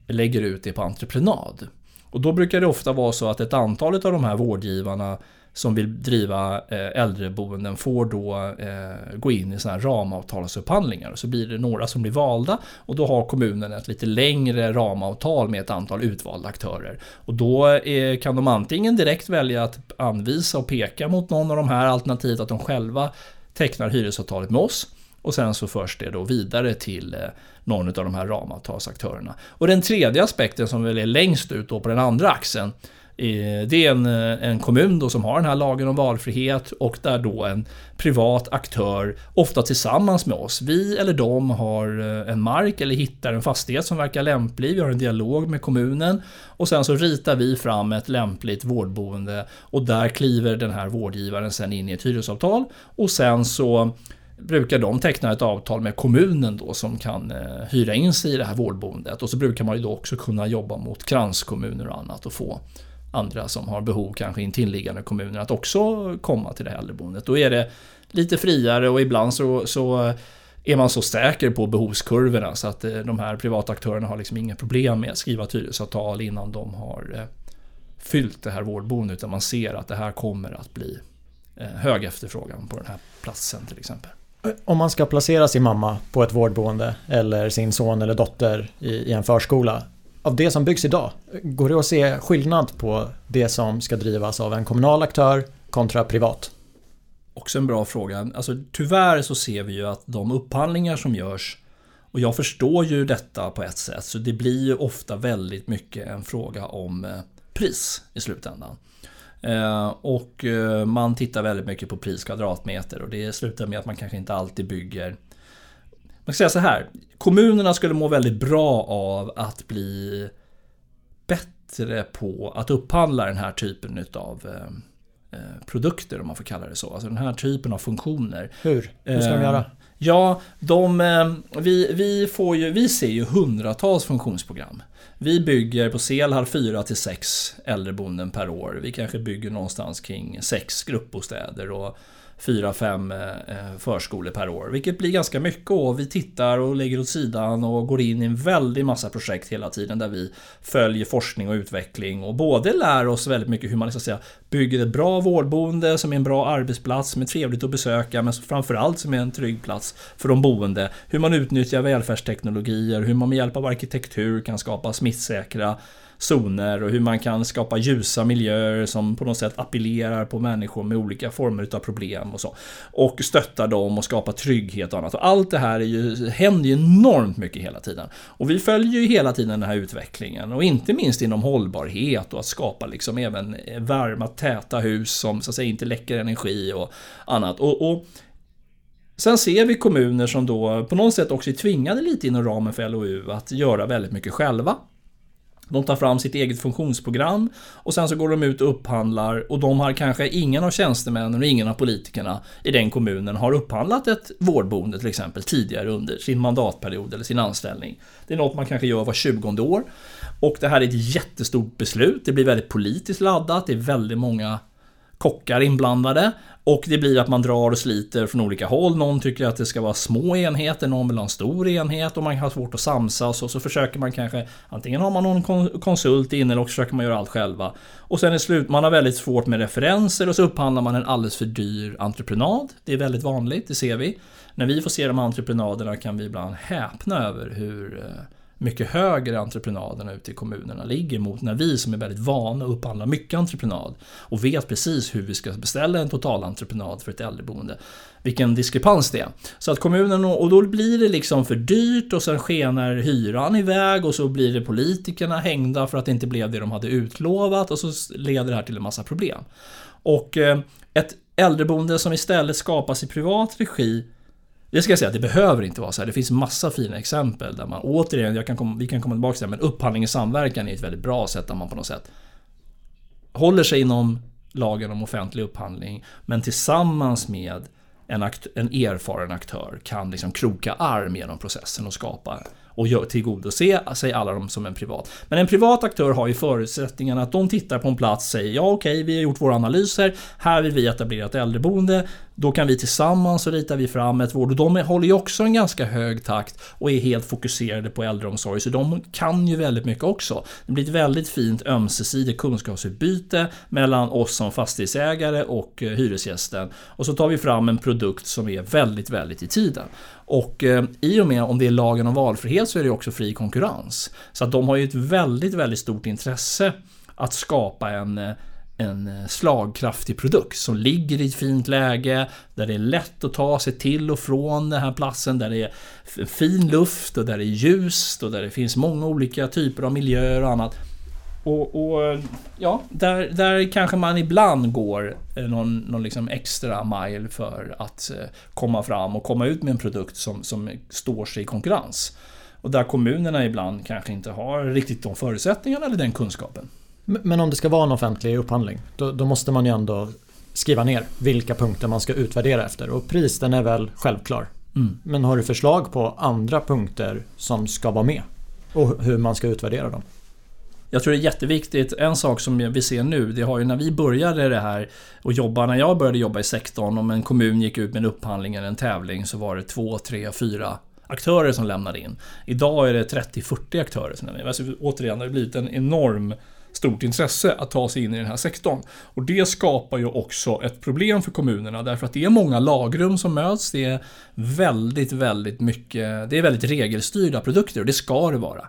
lägger ut det på entreprenad. Och då brukar det ofta vara så att ett antal av de här vårdgivarna som vill driva eh, äldreboenden får då eh, gå in i sådana här ramavtalsupphandlingar. Så blir det några som blir valda och då har kommunen ett lite längre ramavtal med ett antal utvalda aktörer. Och då kan de antingen direkt välja att anvisa och peka mot någon av de här alternativet att de själva tecknar hyresavtalet med oss. Och sen så förs det då vidare till eh, någon av de här ramavtalsaktörerna. Och den tredje aspekten som väl är längst ut då på den andra axeln eh, det är en, eh, en kommun då som har den här lagen om valfrihet och där då en privat aktör, ofta tillsammans med oss, vi eller de har en mark eller hittar en fastighet som verkar lämplig, vi har en dialog med kommunen och sen så ritar vi fram ett lämpligt vårdboende och där kliver den här vårdgivaren sen in i ett hyresavtal och sen så brukar de teckna ett avtal med kommunen då som kan eh, hyra in sig i det här vårdboendet. Och så brukar man ju då också kunna jobba mot kranskommuner och annat och få andra som har behov, kanske intilliggande kommuner, att också komma till det här äldreboendet. Då är det lite friare och ibland så, så är man så säker på behovskurvorna så att eh, de här privata aktörerna har liksom inga problem med att skriva ett hyresavtal innan de har eh, fyllt det här vårdboendet. Utan man ser att det här kommer att bli eh, hög efterfrågan på den här platsen till exempel. Om man ska placera sin mamma på ett vårdboende eller sin son eller dotter i, i en förskola. Av det som byggs idag, går det att se skillnad på det som ska drivas av en kommunal aktör kontra privat? Också en bra fråga. Alltså, tyvärr så ser vi ju att de upphandlingar som görs och jag förstår ju detta på ett sätt, så det blir ju ofta väldigt mycket en fråga om eh, pris i slutändan. Eh, och eh, man tittar väldigt mycket på pris kvadratmeter och det slutar med att man kanske inte alltid bygger man ska säga så här. Kommunerna skulle må väldigt bra av att bli bättre på att upphandla den här typen av eh, produkter om man får kalla det så. Alltså den här typen av funktioner. Hur? Hur ska de göra? Ja, de, eh, vi, vi, får ju, vi ser ju hundratals funktionsprogram. Vi bygger på Selhall 4 till 6 äldreboenden per år. Vi kanske bygger någonstans kring 6 gruppbostäder och 4-5 eh, eh, förskolor per år. Vilket blir ganska mycket och vi tittar och lägger åt sidan och går in i en väldig massa projekt hela tiden där vi följer forskning och utveckling och både lär oss väldigt mycket hur man liksom ska säga, bygger ett bra vårdboende som är en bra arbetsplats som är trevligt att besöka men framförallt som är en trygg plats för de boende. Hur man utnyttjar välfärdsteknologier, hur man med hjälp av arkitektur kan skapa smittsäkra zoner och hur man kan skapa ljusa miljöer som på något sätt appellerar på människor med olika former av problem och så. Och stöttar dem och skapar trygghet och annat. Och allt det här är ju, händer ju enormt mycket hela tiden. Och vi följer ju hela tiden den här utvecklingen och inte minst inom hållbarhet och att skapa liksom även varma täta hus som så att säga inte läcker energi och annat. och, och Sen ser vi kommuner som då på något sätt också är tvingade lite inom ramen för LOU att göra väldigt mycket själva. De tar fram sitt eget funktionsprogram och sen så går de ut och upphandlar och de har kanske ingen av tjänstemännen och ingen av politikerna i den kommunen har upphandlat ett vårdboende till exempel tidigare under sin mandatperiod eller sin anställning. Det är något man kanske gör var 20 år. Och det här är ett jättestort beslut. Det blir väldigt politiskt laddat. Det är väldigt många kockar inblandade. Och det blir att man drar och sliter från olika håll. Någon tycker att det ska vara små enheter, någon vill ha en stor enhet och man har svårt att samsas och så försöker man kanske Antingen har man någon konsult inne eller också försöker man göra allt själva. Och sen är slut, man har väldigt svårt med referenser och så upphandlar man en alldeles för dyr entreprenad. Det är väldigt vanligt, det ser vi. När vi får se de här entreprenaderna kan vi ibland häpna över hur eh, mycket högre entreprenaderna ute i kommunerna ligger mot när vi som är väldigt vana att upphandla mycket entreprenad och vet precis hur vi ska beställa en totalentreprenad för ett äldreboende. Vilken diskrepans det är. Så att kommunen, och då blir det liksom för dyrt och sen skenar hyran iväg och så blir det politikerna hängda för att det inte blev det de hade utlovat och så leder det här till en massa problem. Och eh, ett äldreboende som istället skapas i privat regi det ska jag säga, det behöver inte vara så här. Det finns massa fina exempel där man återigen, jag kan komma, vi kan komma tillbaka till det, men upphandling i samverkan är ett väldigt bra sätt där man på något sätt håller sig inom lagen om offentlig upphandling, men tillsammans med en, akt, en erfaren aktör kan liksom kroka arm genom processen och skapa och tillgodose sig alla de som en privat. Men en privat aktör har ju förutsättningarna att de tittar på en plats och säger ja okej, okay, vi har gjort våra analyser, här vill vi etablera ett äldreboende, då kan vi tillsammans så ritar vi fram ett vård och de håller ju också en ganska hög takt och är helt fokuserade på äldreomsorg så de kan ju väldigt mycket också. Det blir ett väldigt fint ömsesidigt kunskapsutbyte mellan oss som fastighetsägare och eh, hyresgästen och så tar vi fram en produkt som är väldigt, väldigt i tiden. Och eh, i och med om det är lagen om valfrihet så är det också fri konkurrens. Så att de har ju ett väldigt, väldigt stort intresse att skapa en eh, en eh, slagkraftig produkt som ligger i ett fint läge, där det är lätt att ta sig till och från den här platsen, där det är fin luft och där det är ljust och där det finns många olika typer av miljöer och annat. Och, och ja, där, där kanske man ibland går någon, någon liksom extra mile för att eh, komma fram och komma ut med en produkt som, som står sig i konkurrens. Och där kommunerna ibland kanske inte har riktigt de förutsättningarna eller den kunskapen. Men om det ska vara en offentlig upphandling, då, då, måste man ju ändå skriva ner vilka punkter man ska utvärdera efter. Och pris den är väl självklar. Mm. Men har du förslag på andra punkter som ska vara med? Och hur man ska utvärdera dem? Jag tror det är jätteviktigt. En sak som vi ser nu, det har ju när vi började det här och jobba, när jag började jobba i sektorn, om en kommun gick ut med en upphandling eller en tävling så var det två, tre, fyra aktörer som lämnade in. Idag är det 30-40 aktörer som lämnar in. Alltså, återigen, det har blivit en enorm stort intresse att ta sig in i den här sektorn. Och det skapar ju också ett problem för kommunerna därför att det är många lagrum som möts. Det är väldigt, väldigt mycket, det är väldigt regelstyrda produkter och det ska det vara.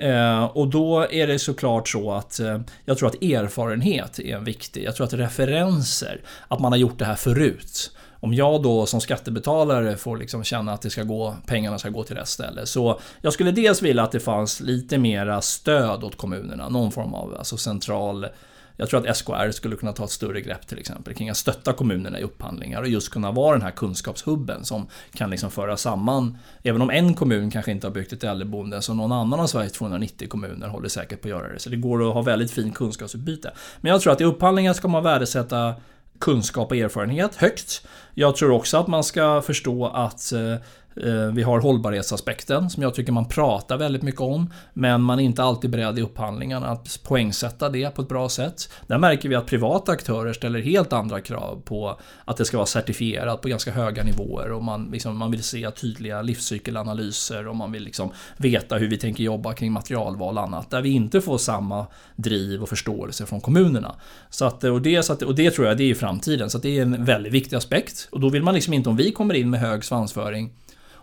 Eh, och då är det såklart så att eh, jag tror att erfarenhet är en viktig. Jag tror att referenser, att man har gjort det här förut. Om jag då som skattebetalare får liksom känna att det ska gå, pengarna ska gå till rätt ställe. Så jag skulle dels vilja att det fanns lite mera stöd åt kommunerna. Någon form av alltså central jag tror att SKR skulle kunna ta ett större grepp till exempel kring att stötta kommunerna i upphandlingar och just kunna vara den här kunskapshubben som kan liksom föra samman, även om en kommun kanske inte har byggt ett äldreboende så någon annan av Sveriges 290 kommuner håller säkert på att göra det. Så det går att ha väldigt fint kunskapsutbyte. Men jag tror att i upphandlingar ska man värdesätta kunskap och erfarenhet högt. Jag tror också att man ska förstå att Eh, Eh, vi har hållbarhetsaspekten som jag tycker man pratar väldigt mycket om. Men man är inte alltid beredd i upphandlingarna att poängsätta det på ett bra sätt. Där märker vi att privata aktörer ställer helt andra krav på att det ska vara certifierat på ganska höga nivåer. Och man, liksom, man vill se tydliga livscykelanalyser och man vill liksom veta hur vi tänker jobba kring materialval och annat. Där vi inte får samma driv och förståelse från kommunerna. Så att, och, det, så att, och det tror jag det är framtiden. Så det är en väldigt viktig aspekt. Och då vill man liksom inte, om vi kommer in med hög svansföring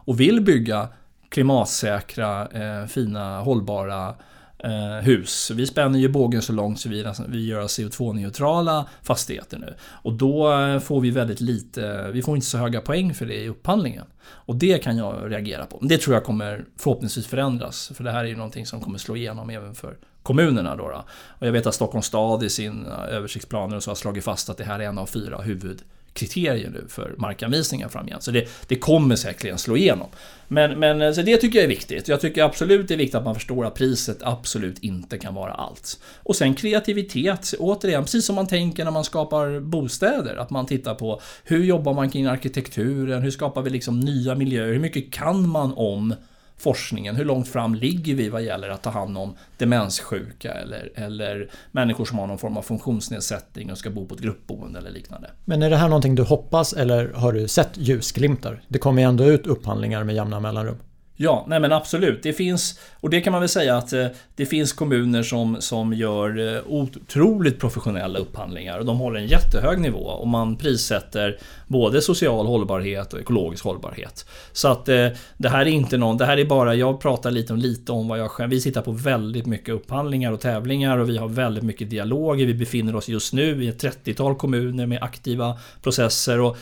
och vill bygga klimatsäkra, eh, fina, hållbara eh, hus. Vi spänner ju bågen så långt så vi, vi gör CO2-neutrala fastigheter nu. Och då eh, får vi väldigt lite, vi får inte så höga poäng för det i upphandlingen. Och det kan jag reagera på. Det tror jag kommer förhoppningsvis förändras. För det här är ju någonting som kommer slå igenom även för kommunerna. Då, då. Och jag vet att Stockholms stad i sina översiktsplaner och så har slagit fast att det här är en av fyra huvud kriterier nu för markanvisningar framgent. Så det, det kommer säkerligen slå igenom. Men, men så det tycker jag är viktigt. Jag tycker absolut det är viktigt att man förstår att priset absolut inte kan vara allt. Och sen kreativitet, återigen, precis som man tänker när man skapar bostäder. Att man tittar på hur jobbar man kring arkitekturen, hur skapar vi liksom nya miljöer, hur mycket kan man om forskningen? Hur långt fram ligger vi vad gäller att ta hand om demenssjuka eller, eller människor som har någon form av funktionsnedsättning och ska bo på ett gruppboende eller liknande? Men är det här någonting du hoppas eller har du sett ljusglimtar? Det kommer ju ändå ut upphandlingar med jämna mellanrum. Ja, nej men absolut. Det finns, och det kan man väl säga att eh, det finns kommuner som, som gör eh, otroligt professionella upphandlingar och de håller en jättehög nivå och man prissätter både social hållbarhet och ekologisk hållbarhet. Så att eh, det här är inte någon, det här är bara, jag pratar lite om, lite om vad jag själv, vi sitter på väldigt mycket upphandlingar och tävlingar och vi har väldigt mycket dialoger. Vi befinner oss just nu i ett 30-tal kommuner med aktiva processer och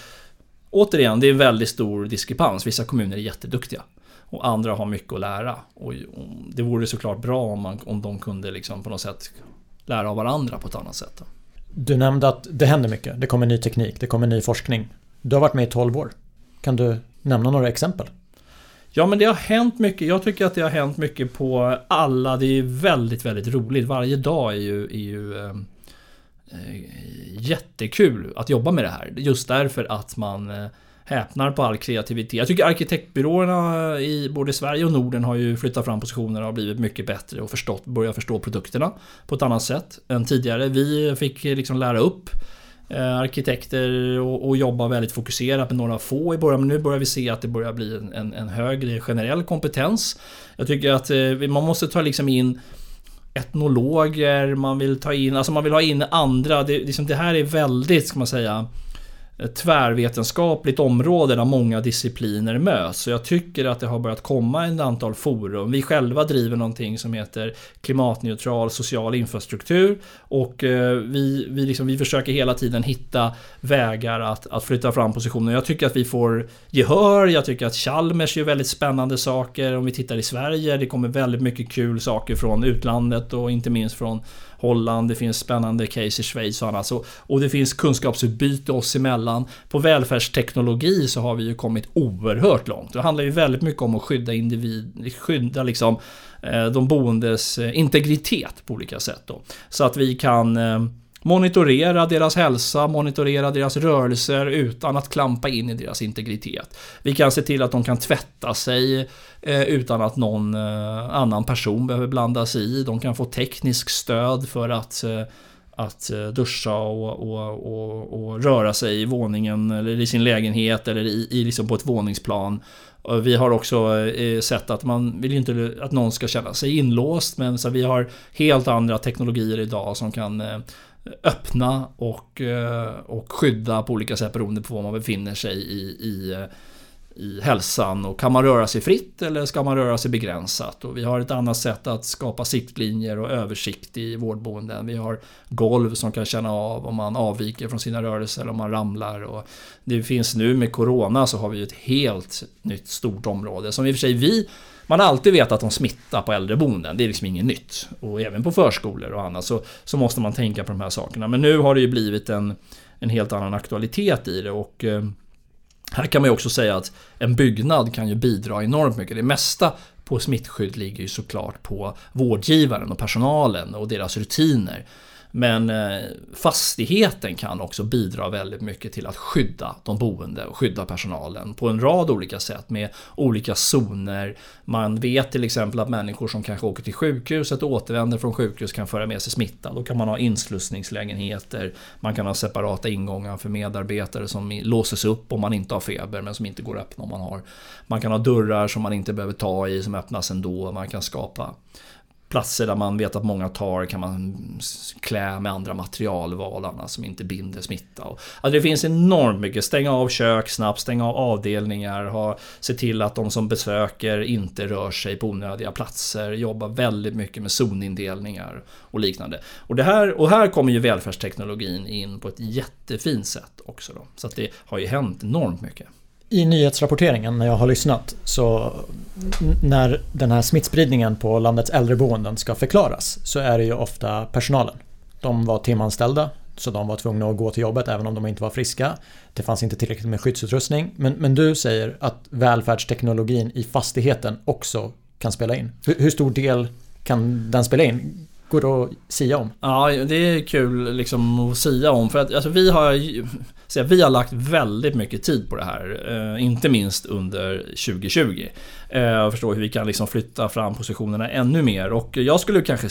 återigen, det är en väldigt stor diskrepans. Vissa kommuner är jätteduktiga. Och andra har mycket att lära. Och, det vore såklart bra om, man, om de kunde liksom på något sätt lära av varandra på ett annat sätt. Du nämnde att det händer mycket. Det kommer ny teknik, det kommer ny forskning. Du har varit med i 12 år. Kan du nämna några exempel? Ja men det har hänt mycket. Jag tycker att det har hänt mycket på alla. Det är väldigt, väldigt roligt. Varje dag är ju, är ju eh, eh jättekul att jobba med det här. Just därför att man eh, häpnar på all kreativitet. Jag tycker arkitektbyråerna i både Sverige och Norden har ju flyttat fram positionerna och blivit mycket bättre och förstått, börjat förstå produkterna på ett annat sätt än tidigare. Vi fick liksom lära upp eh, arkitekter och, och, jobba väldigt fokuserat med några få i början. Men nu börjar vi se att det börjar bli en, en högre generell kompetens. Jag tycker att eh, man måste ta liksom in etnologer, man vill ta in, alltså man vill ha in andra. Det, liksom, det här är väldigt, ska man säga, tvärvetenskapligt område där många discipliner möts. Så jag tycker att det har börjat komma ett antal forum. Vi själva driver någonting som heter klimatneutral social infrastruktur. Och eh, vi, vi, liksom, vi försöker hela tiden hitta vägar att, att flytta fram positioner. Jag tycker att vi får gehör. Jag tycker att Chalmers gör väldigt spännande saker. Om vi tittar i Sverige, det kommer väldigt mycket kul saker från utlandet och inte minst från Holland, det finns spännande case i Schweiz och annat. Så, och det finns kunskapsutbyte oss emellan. På välfärdsteknologi så har vi ju kommit oerhört långt. Det handlar ju väldigt mycket om att skydda individ, skydda liksom eh, de boendes eh, integritet på olika sätt. Då. Så att vi kan eh, Monitorera deras hälsa, monitorera deras rörelser utan att klampa in i deras integritet. Vi kan se till att de kan tvätta sig eh, utan att någon eh, annan person behöver blanda sig i. De kan få teknisk stöd för att eh, att eh, duscha och, och, och, och, röra sig i våningen eller i sin lägenhet eller i, i liksom på ett våningsplan. Vi har också eh, eh, sett att man vill inte att någon ska känna sig inlåst men så vi har helt andra teknologier idag som kan öppna och, och skydda på olika sätt beroende på var man befinner sig i, i, i hälsan. Och kan man röra sig fritt eller ska man röra sig begränsat? Och vi har ett annat sätt att skapa siktlinjer och översikt i vårdboenden. Vi har golv som kan känna av om man avviker från sina rörelser eller om man ramlar. Och det finns nu med Corona så har vi ett helt nytt stort område som i och för sig vi man har alltid vetat att de smittar på äldreboenden. Det är liksom inget nytt. Och även på förskolor och annat så, så måste man tänka på de här sakerna. Men nu har det ju blivit en, en helt annan aktualitet i det. Och eh, här kan man ju också säga att en byggnad kan ju bidra enormt mycket. Det mesta på smittskydd ligger ju såklart på vårdgivaren och personalen och deras rutiner. Men eh, fastigheten kan också bidra väldigt mycket till att skydda de boende och skydda personalen på en rad olika sätt med olika zoner. Man vet till exempel att människor som kanske åker till sjukhuset och återvänder från sjukhus kan föra med sig smitta. Då kan man ha inslussningslägenheter, man kan ha separata ingångar för medarbetare som låses upp om man inte har feber men som inte går att öppna om man har. Man kan ha dörrar som man inte behöver ta i som öppnas ändå. Man kan skapa platser där man vet att många tar kan man klä med andra materialval annars som inte binder smitta. Alltså det finns enormt mycket. Stänga av kök snabbt, stänga av avdelningar, ha, se till att de som besöker inte rör sig på onödiga platser, jobba väldigt mycket med zonindelningar och liknande. Och, det här, och här kommer ju välfärdsteknologin in på ett jättefint sätt också. Då. Så att det har ju hänt enormt mycket i nyhetsrapporteringen när jag har lyssnat så när den här smittspridningen på landets äldreboenden ska förklaras så är det ju ofta personalen. De var timanställda så de var tvungna att gå till jobbet även om de inte var friska. Det fanns inte tillräckligt med skyddsutrustning. Men, men du säger att välfärdsteknologin i fastigheten också kan spela in. Hur, hur stor del kan den spela in? Går det att sia om? Ja, det är kul liksom att sia om. För att alltså, vi har så vi har lagt väldigt mycket tid på det här, eh, inte minst under 2020. Eh, och förstå hur vi kan liksom flytta fram positionerna ännu mer. Och jag skulle kanske,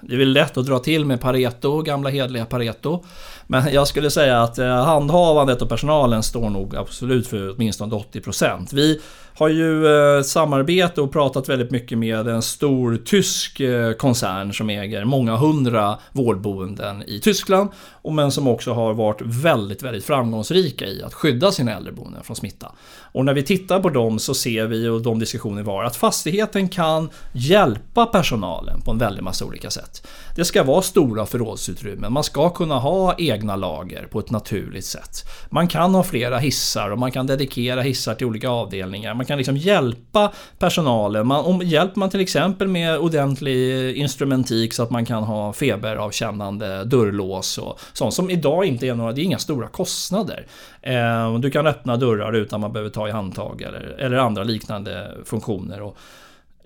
det är väl lätt att dra till med Pareto, gamla hedliga Pareto. Men jag skulle säga att eh, handhavandet och personalen står nog absolut för åtminstone 80%. Vi har ju samarbete och pratat väldigt mycket med en stor tysk koncern som äger många hundra vårdboenden i Tyskland. Men som också har varit väldigt, väldigt framgångsrika i att skydda sina äldreboenden från smitta. Och när vi tittar på dem så ser vi, och de diskussioner var, att fastigheten kan hjälpa personalen på en väldig massa olika sätt. Det ska vara stora förrådsutrymmen, man ska kunna ha egna lager på ett naturligt sätt. Man kan ha flera hissar och man kan dedikera hissar till olika avdelningar. Man kan liksom hjälpa personalen. Man, om, hjälper man till exempel med ordentlig instrumentik så att man kan ha feberavkännande dörrlås och sånt som idag inte är några, det är inga stora kostnader kostnader. Eh, du kan öppna dörrar utan man behöver ta i handtag eller, eller andra liknande funktioner. Och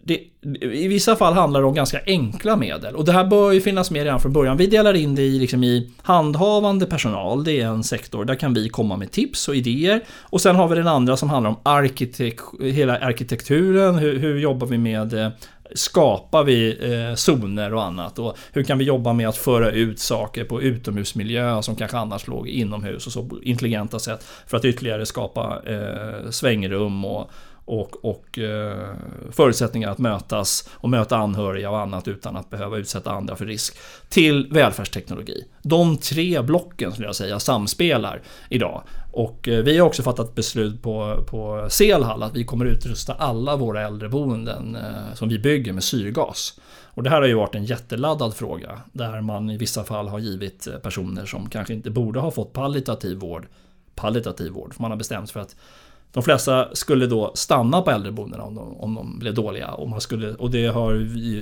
det, I vissa fall handlar det om ganska enkla medel och det här bör ju finnas med redan från början. Vi delar in det i, liksom i handhavande personal, det är en sektor. Där kan vi komma med tips och idéer. Och sen har vi den andra som handlar om arkitek hela arkitekturen, hur, hur jobbar vi med eh, skapar vi eh, zoner och annat? Och hur kan vi jobba med att föra ut saker på utomhusmiljö som kanske annars låg inomhus och så på intelligenta sätt för att ytterligare skapa eh, svängrum och, och, och eh, förutsättningar att mötas och möta anhöriga och annat utan att behöva utsätta andra för risk. Till välfärdsteknologi. De tre blocken skulle jag säga samspelar idag. Och eh, vi har också fattat beslut på, på Selhall att vi kommer utrusta alla våra äldreboenden eh, som vi bygger med syrgas. Och det här har ju varit en jätteladdad fråga där man i vissa fall har givit eh, personer som kanske inte borde ha fått palliativ vård palliativ vård. För man har bestämt sig för att de flesta skulle då stanna på äldreboendena om de, om de blev dåliga. Och, man skulle, och det har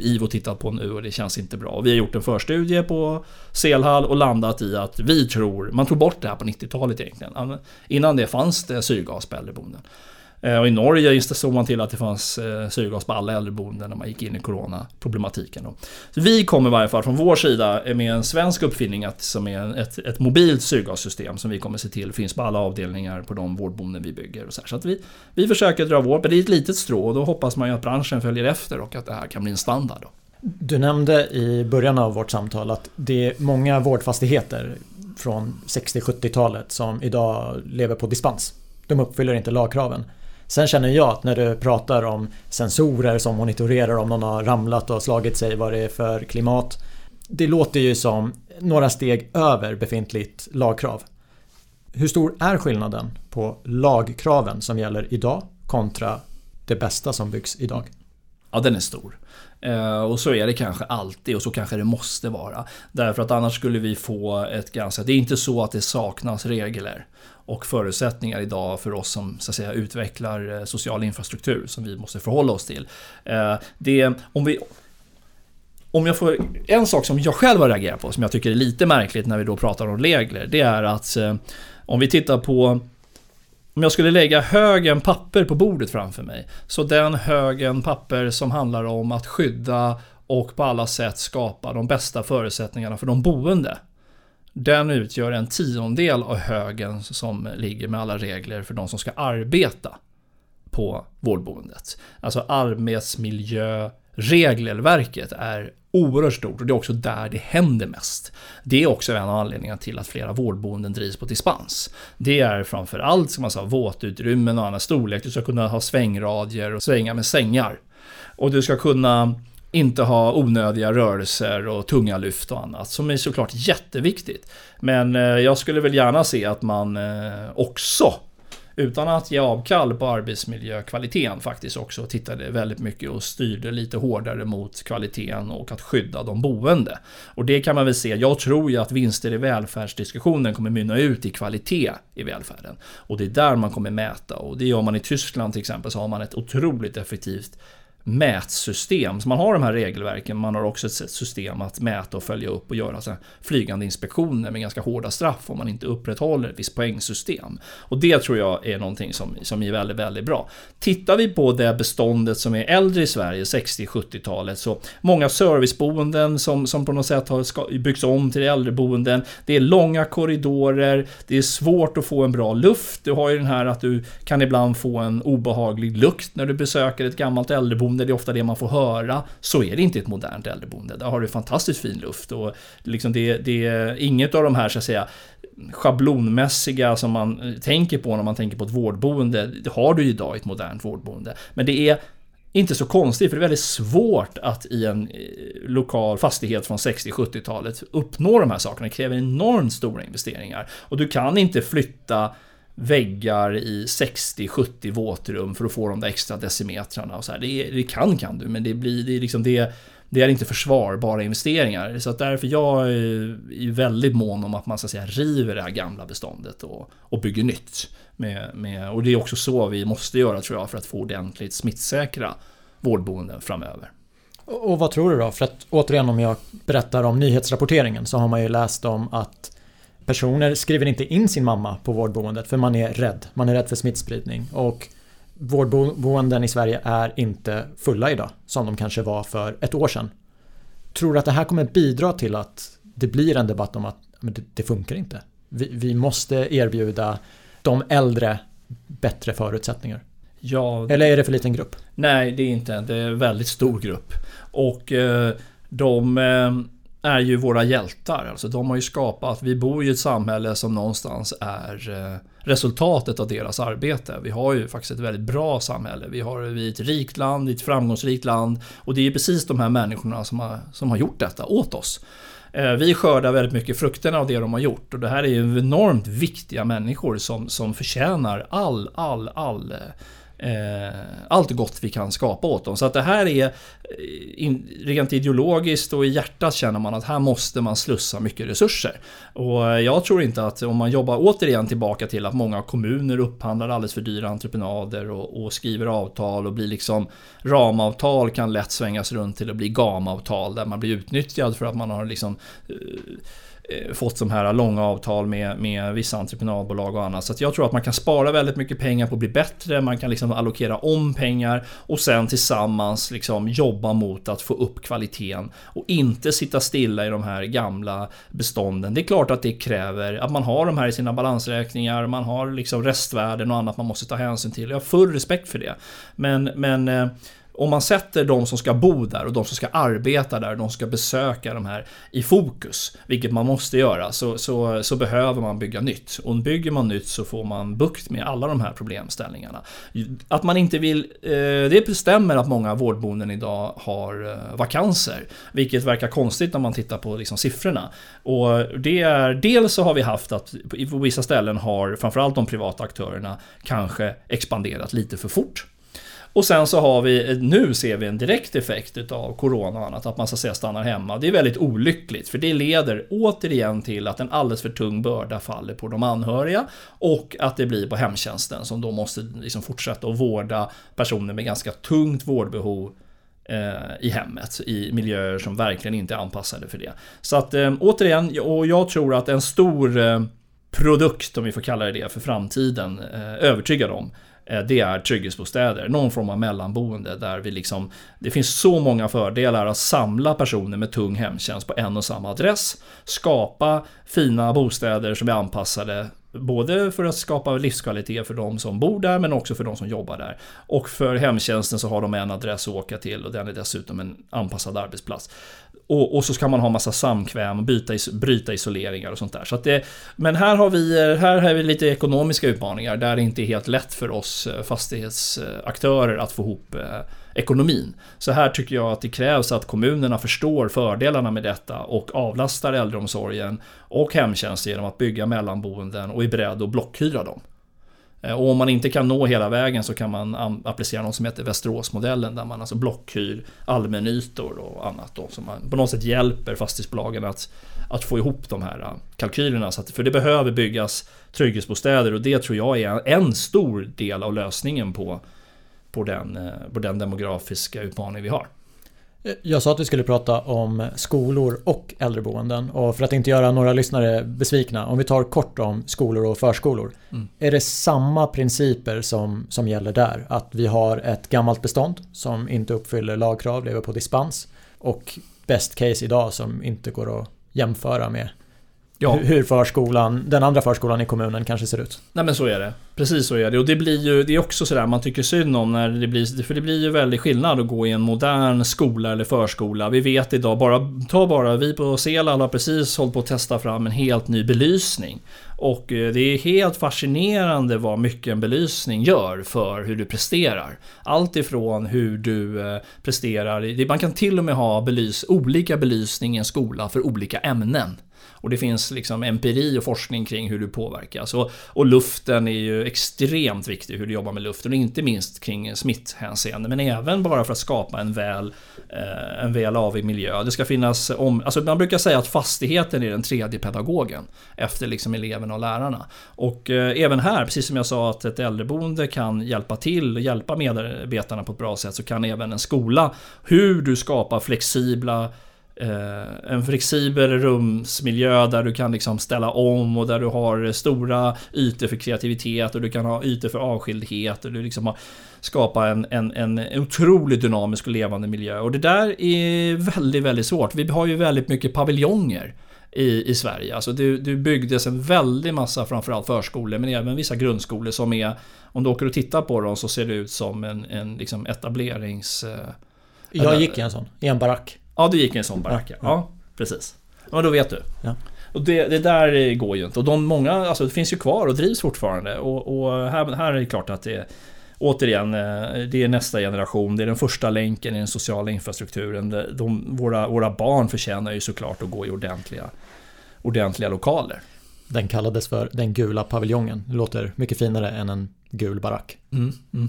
IVO tittat på nu och det känns inte bra. Och vi har gjort en förstudie på Selhall och landat i att vi tror, man tog bort det här på 90-talet egentligen. Innan det fanns det syrgas på äldreboenden. Eh, och I Norge såg man till att det fanns eh, syrgas på alla äldreboenden när man gick in i coronaproblematiken. Så vi kommer i varje fall från vår sida eh, med en svensk uppfinning att, som är ett, ett mobilt syrgassystem som vi kommer se till finns på alla avdelningar på de vårdboenden vi bygger. Och så så att vi, vi försöker dra vårt, men det är ett litet strå och då hoppas man ju att branschen följer efter och att det här kan bli en standard. Då. Du nämnde i början av vårt samtal att det är många vårdfastigheter från 60-70-talet som idag lever på dispens. De uppfyller inte lagkraven. Sen känner jag att när du pratar om sensorer som monitorerar om någon har ramlat och slagit sig, vad det är för klimat. Det låter ju som några steg över befintligt lagkrav. Hur stor är skillnaden på lagkraven som gäller idag kontra det bästa som byggs idag? Ja, den är stor. Eh, och så är det kanske alltid och så kanske det måste vara. Därför att annars skulle vi få ett ganska... Det är inte så att det saknas regler och förutsättningar idag för oss som så att säga, utvecklar eh, social infrastruktur som vi måste förhålla oss till. Eh, det, om vi om jag får, en sak som jag själv har reagerat på, som jag tycker är lite märkligt när vi då pratar om regler, det är att om vi tittar på om jag skulle lägga högen papper på bordet framför mig, så den högen papper som handlar om att skydda och på alla sätt skapa de bästa förutsättningarna för de boende. Den utgör en tiondel av högen som ligger med alla regler för de som ska arbeta på vårdboendet. Alltså arbetsmiljö, Regelverket är oerhört stort och det är också där det händer mest. Det är också en av anledningarna till att flera vårdboenden drivs på dispens. Det är framförallt som man sa, våtutrymmen och annan storlek. Du ska kunna ha svängradier och svänga med sängar. Och du ska kunna inte ha onödiga rörelser och tunga lyft och annat som är såklart jätteviktigt. Men eh, jag skulle väl gärna se att man eh, också utan att ge avkall på arbetsmiljökvaliteten faktiskt också tittade väldigt mycket och styrde lite hårdare mot kvaliteten och att skydda de boende. Och det kan man väl se, jag tror ju att vinster i välfärdsdiskussionen kommer mynna ut i kvalitet i välfärden. Och det är där man kommer mäta och det gör man i Tyskland till exempel så har man ett otroligt effektivt mätsystem. Så man har de här regelverken, man har också ett system att mäta och följa upp och göra så flygande inspektioner med ganska hårda straff om man inte upprätthåller ett visst poängsystem. Och det tror jag är någonting som, som är väldigt, väldigt bra. Tittar vi på det beståndet som är äldre i Sverige, 60-70-talet, så många serviceboenden som, som på något sätt har byggts om till äldreboenden. Det är långa korridorer, det är svårt att få en bra luft. Du har ju den här att du kan ibland få en obehaglig lukt när du besöker ett gammalt äldreboende äldreboende, det är ofta det man får höra. Så är det inte i ett modernt äldreboende. Där har du fantastiskt fin luft och liksom det, det är inget av de här så att säga schablonmässiga som man eh, tänker på när man tänker på ett vårdboende. Det har du idag i ett modernt vårdboende. Men det är inte så konstigt, för det är väldigt svårt att i en eh, lokal fastighet från 60-70-talet uppnå de här sakerna. Det kräver enormt stora investeringar. Och du kan inte flytta väggar i 60-70 våtrum för att få de där extra decimetrarna och så här. Det, det kan kan du, men det blir det är liksom det det är inte försvarbara investeringar. Så att därför jag är väldigt mån om att man så att säga river det här gamla beståndet och, och bygger nytt. Med, med, och det är också så vi måste göra tror jag för att få ordentligt smittsäkra vårdboenden framöver. Och vad tror du då? För att återigen om jag berättar om nyhetsrapporteringen så har man ju läst om att personer skriver inte in sin mamma på vårdboendet för man är rädd. Man är rädd för smittspridning. Och vårdboenden i Sverige är inte fulla idag som de kanske var för ett år sedan. Tror du att det här kommer bidra till att det blir en debatt om att det, det funkar inte? Vi, vi, måste erbjuda de äldre bättre förutsättningar. Ja, Eller är det för liten grupp? Nej, det är inte. Det är en väldigt stor grupp. Och eh, de eh, är ju våra hjältar. Alltså de har ju skapat, vi bor i ett samhälle som någonstans är eh, resultatet av deras arbete. Vi har ju faktiskt ett väldigt bra samhälle. Vi har vi ett rikt land, ett framgångsrikt land och det är precis de här människorna som har, som har gjort detta åt oss. Eh, vi skördar väldigt mycket frukterna av det de har gjort och det här är ju enormt viktiga människor som, som förtjänar all, all, all eh, Eh, allt gott vi kan skapa åt dem. Så att det här är eh, in, rent ideologiskt och i hjärtat känner man att här måste man slussa mycket resurser. Och jag tror inte att om man jobbar återigen tillbaka till att många kommuner upphandlar alldeles för dyra entreprenader och, och skriver avtal och blir liksom ramavtal kan lätt svängas runt till att bli gamavtal där man blir utnyttjad för att man har liksom eh, Eh, fått de här långa avtal med, med vissa entreprenadbolag och annat. Så jag tror att man kan spara väldigt mycket pengar på att bli bättre, man kan liksom allokera om pengar och sen tillsammans liksom jobba mot att få upp kvaliteten och inte sitta stilla i de här gamla bestånden. Det är klart att det kräver att man har de här i sina balansräkningar, man har liksom restvärden och annat man måste ta hänsyn till. Jag har full respekt för det. Men, men eh, om man sätter de som ska bo där och de som ska arbeta där och de som ska besöka de här i fokus, vilket man måste göra, så, så, så behöver man bygga nytt. Och bygger man nytt så får man bukt med alla de här problemställningarna. Att man inte vill... Eh, det bestämmer att många vårdboenden idag har eh, vakanser, vilket verkar konstigt när man tittar på liksom siffrorna. Och det är... Dels så har vi haft att på vissa ställen har framförallt de privata aktörerna kanske expanderat lite för fort. Och sen så har vi, nu ser vi en direkt effekt av Corona och annat, att man så att säga stannar hemma. Det är väldigt olyckligt, för det leder återigen till att en alldeles för tung börda faller på de anhöriga och att det blir på hemtjänsten som då måste liksom fortsätta att vårda personer med ganska tungt vårdbehov eh, i hemmet, i miljöer som verkligen inte är anpassade för det. Så att eh, återigen, och jag tror att en stor eh, produkt, om vi får kalla det det, för framtiden, övertygad om, Eh, det är trygghetsbostäder, någon form av mellanboende där vi liksom Det finns så många fördelar att samla personer med tung hemtjänst på en och samma adress Skapa fina bostäder som är anpassade Både för att skapa livskvalitet för de som bor där men också för de som jobbar där. Och för hemtjänsten så har de en adress att åka till och den är dessutom en anpassad arbetsplats. Och, och, så ska man ha massa samkväm, byta, bryta isoleringar och sånt där. Så det, men här har, vi, här har vi lite ekonomiska utmaningar där det inte är helt lätt för oss eh, fastighetsaktörer att få ihop eh, ekonomin. Så här tycker jag att det krävs att kommunerna förstår fördelarna med detta och avlastar äldreomsorgen och hemtjänst genom att bygga mellanboenden och är beredd att blockhyra dem. Eh, och om man inte kan nå hela vägen så kan man applicera något som heter Västeråsmodellen där man alltså blockhyr allmännytor och annat då som man på något sätt hjälper fastighetsbolagen att, att få ihop de här eh, kalkylerna. Så att, för det behöver byggas trygghetsbostäder och det tror jag är en stor del av lösningen på, på, den, eh, på den demografiska utmaning vi har. Jag sa att vi skulle prata om skolor och äldreboenden och för att inte göra några lyssnare besvikna, om vi tar kort om skolor och förskolor. Mm. Är det samma principer som, som gäller där? Att vi har ett gammalt bestånd som inte uppfyller lagkrav, lever på dispens och best case idag som inte går att jämföra med ja. hur förskolan, den andra förskolan i kommunen kanske ser ut. Nej men så är det. Precis så är det. Och det blir ju, det är också sådär man tycker synd om när det blir, för det blir ju väldigt skillnad att gå i en modern skola eller förskola. Vi vet idag, bara, ta bara, vi på Selal har precis hållit på att testa fram en helt ny belysning. Och eh, det är helt fascinerande vad mycket en belysning gör för hur du presterar. Allt ifrån hur du eh, presterar, man kan till och med ha belys, olika belysning i en skola för olika ämnen. Och det finns liksom empiri och forskning kring hur du påverkas. Och, och luften är ju extremt viktig, hur du jobbar med luften. Och inte minst kring smitthänseende. Men även bara för att skapa en väl, eh, en väl avig miljö. Det ska finnas om... Alltså man brukar säga att fastigheten är den tredje pedagogen. Efter liksom eleverna och lärarna. Och eh, även här, precis som jag sa att ett äldreboende kan hjälpa till och hjälpa medarbetarna på ett bra sätt. Så kan även en skola, hur du skapar flexibla Eh, en flexibel rumsmiljö där du kan liksom ställa om och där du har stora ytor för kreativitet och du kan ha ytor för avskildhet och du liksom har skapa en, en, en otroligt dynamisk och levande miljö. Och det där är väldigt, väldigt svårt. Vi har ju väldigt mycket paviljonger i, i Sverige. Alltså det, det byggdes en väldig massa framförallt förskolor men även vissa grundskolor som är Om du åker och tittar på dem så ser det ut som en, en liksom etablerings... Eh, Jag gick i en sån, i en barack. Ja, du gick i en sån barack ja. ja precis. Ja, då vet du. Ja. Och det, det, där går ju inte. Och de många, alltså det finns ju kvar och drivs fortfarande. Och, och här, här är det klart att det Återigen, eh, det är nästa generation, det är den första länken i den sociala infrastrukturen. De, våra, våra barn förtjänar ju såklart att gå i ordentliga, ordentliga lokaler. Den kallades för den gula paviljongen. Det låter mycket finare än en gul barack. Mm, mm.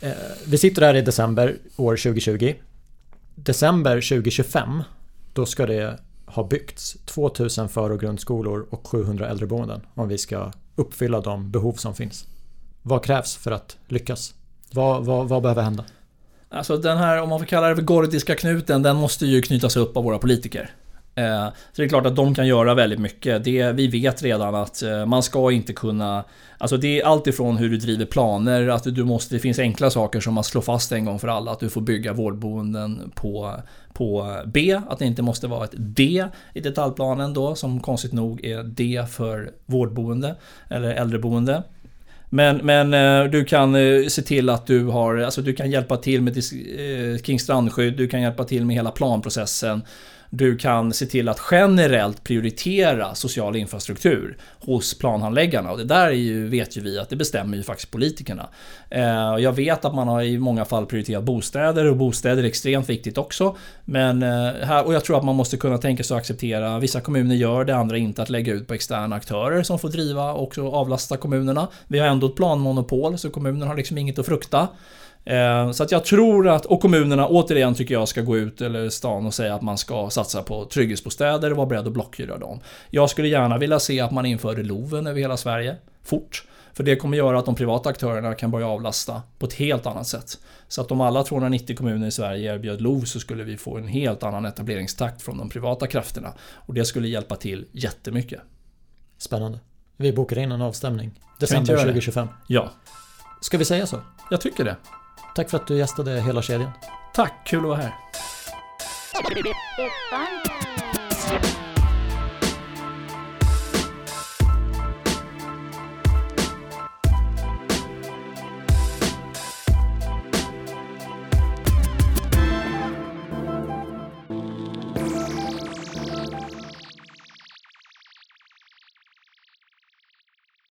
Eh, vi sitter här i december år 2020 december 2025 då ska det ha byggts 2000 för och grundskolor och 700 äldreboenden om vi ska uppfylla de behov som finns. Vad krävs för att lyckas? Vad, vad, vad behöver hända? Alltså den här, om man får kalla det för gordiska knuten, den måste ju knytas upp av våra politiker. Eh, så det är klart att de kan göra väldigt mycket. Det, vi vet redan att eh, man ska inte kunna... Alltså det är allt ifrån hur du driver planer, att du måste, det finns enkla saker som man slår fast en gång för alla. Att du får bygga vårdboenden på, på B, att det inte måste vara ett D i detaljplanen då, som konstigt nog är D för vårdboende eller äldreboende. Men, men eh, du kan se till att du har, alltså du kan hjälpa till med kring strandskydd, du kan hjälpa till med hela planprocessen. Du kan se till att generellt prioritera social infrastruktur hos planhandläggarna. Och det där är ju, vet ju vi att det bestämmer ju faktiskt politikerna. Eh, jag vet att man har i många fall prioriterat bostäder och bostäder är extremt viktigt också. Men eh, här, och jag tror att man måste kunna tänka sig att acceptera, vissa kommuner gör det, andra inte, att lägga ut på externa aktörer som får driva och avlasta kommunerna. Vi har ändå ett planmonopol så kommunerna har liksom inget att frukta. Eh, så att jag tror att, och kommunerna återigen tycker jag ska gå ut, eller stan och säga att man ska satsa på trygghetsbostäder och vara beredd att blockhyra dem. Jag skulle gärna vilja se att man införde LOVen över hela Sverige, fort. För det kommer göra att de privata aktörerna kan börja avlasta på ett helt annat sätt. Så att om alla 290 kommuner i Sverige erbjöd LOV så skulle vi få en helt annan etableringstakt från de privata krafterna. Och det skulle hjälpa till jättemycket. Spännande. Vi bokar in en avstämning. December göra det? 2025. Ja, Ska vi säga så? jag tycker det. Tack för att du gästade hela kedjan. Tack, kul att vara här.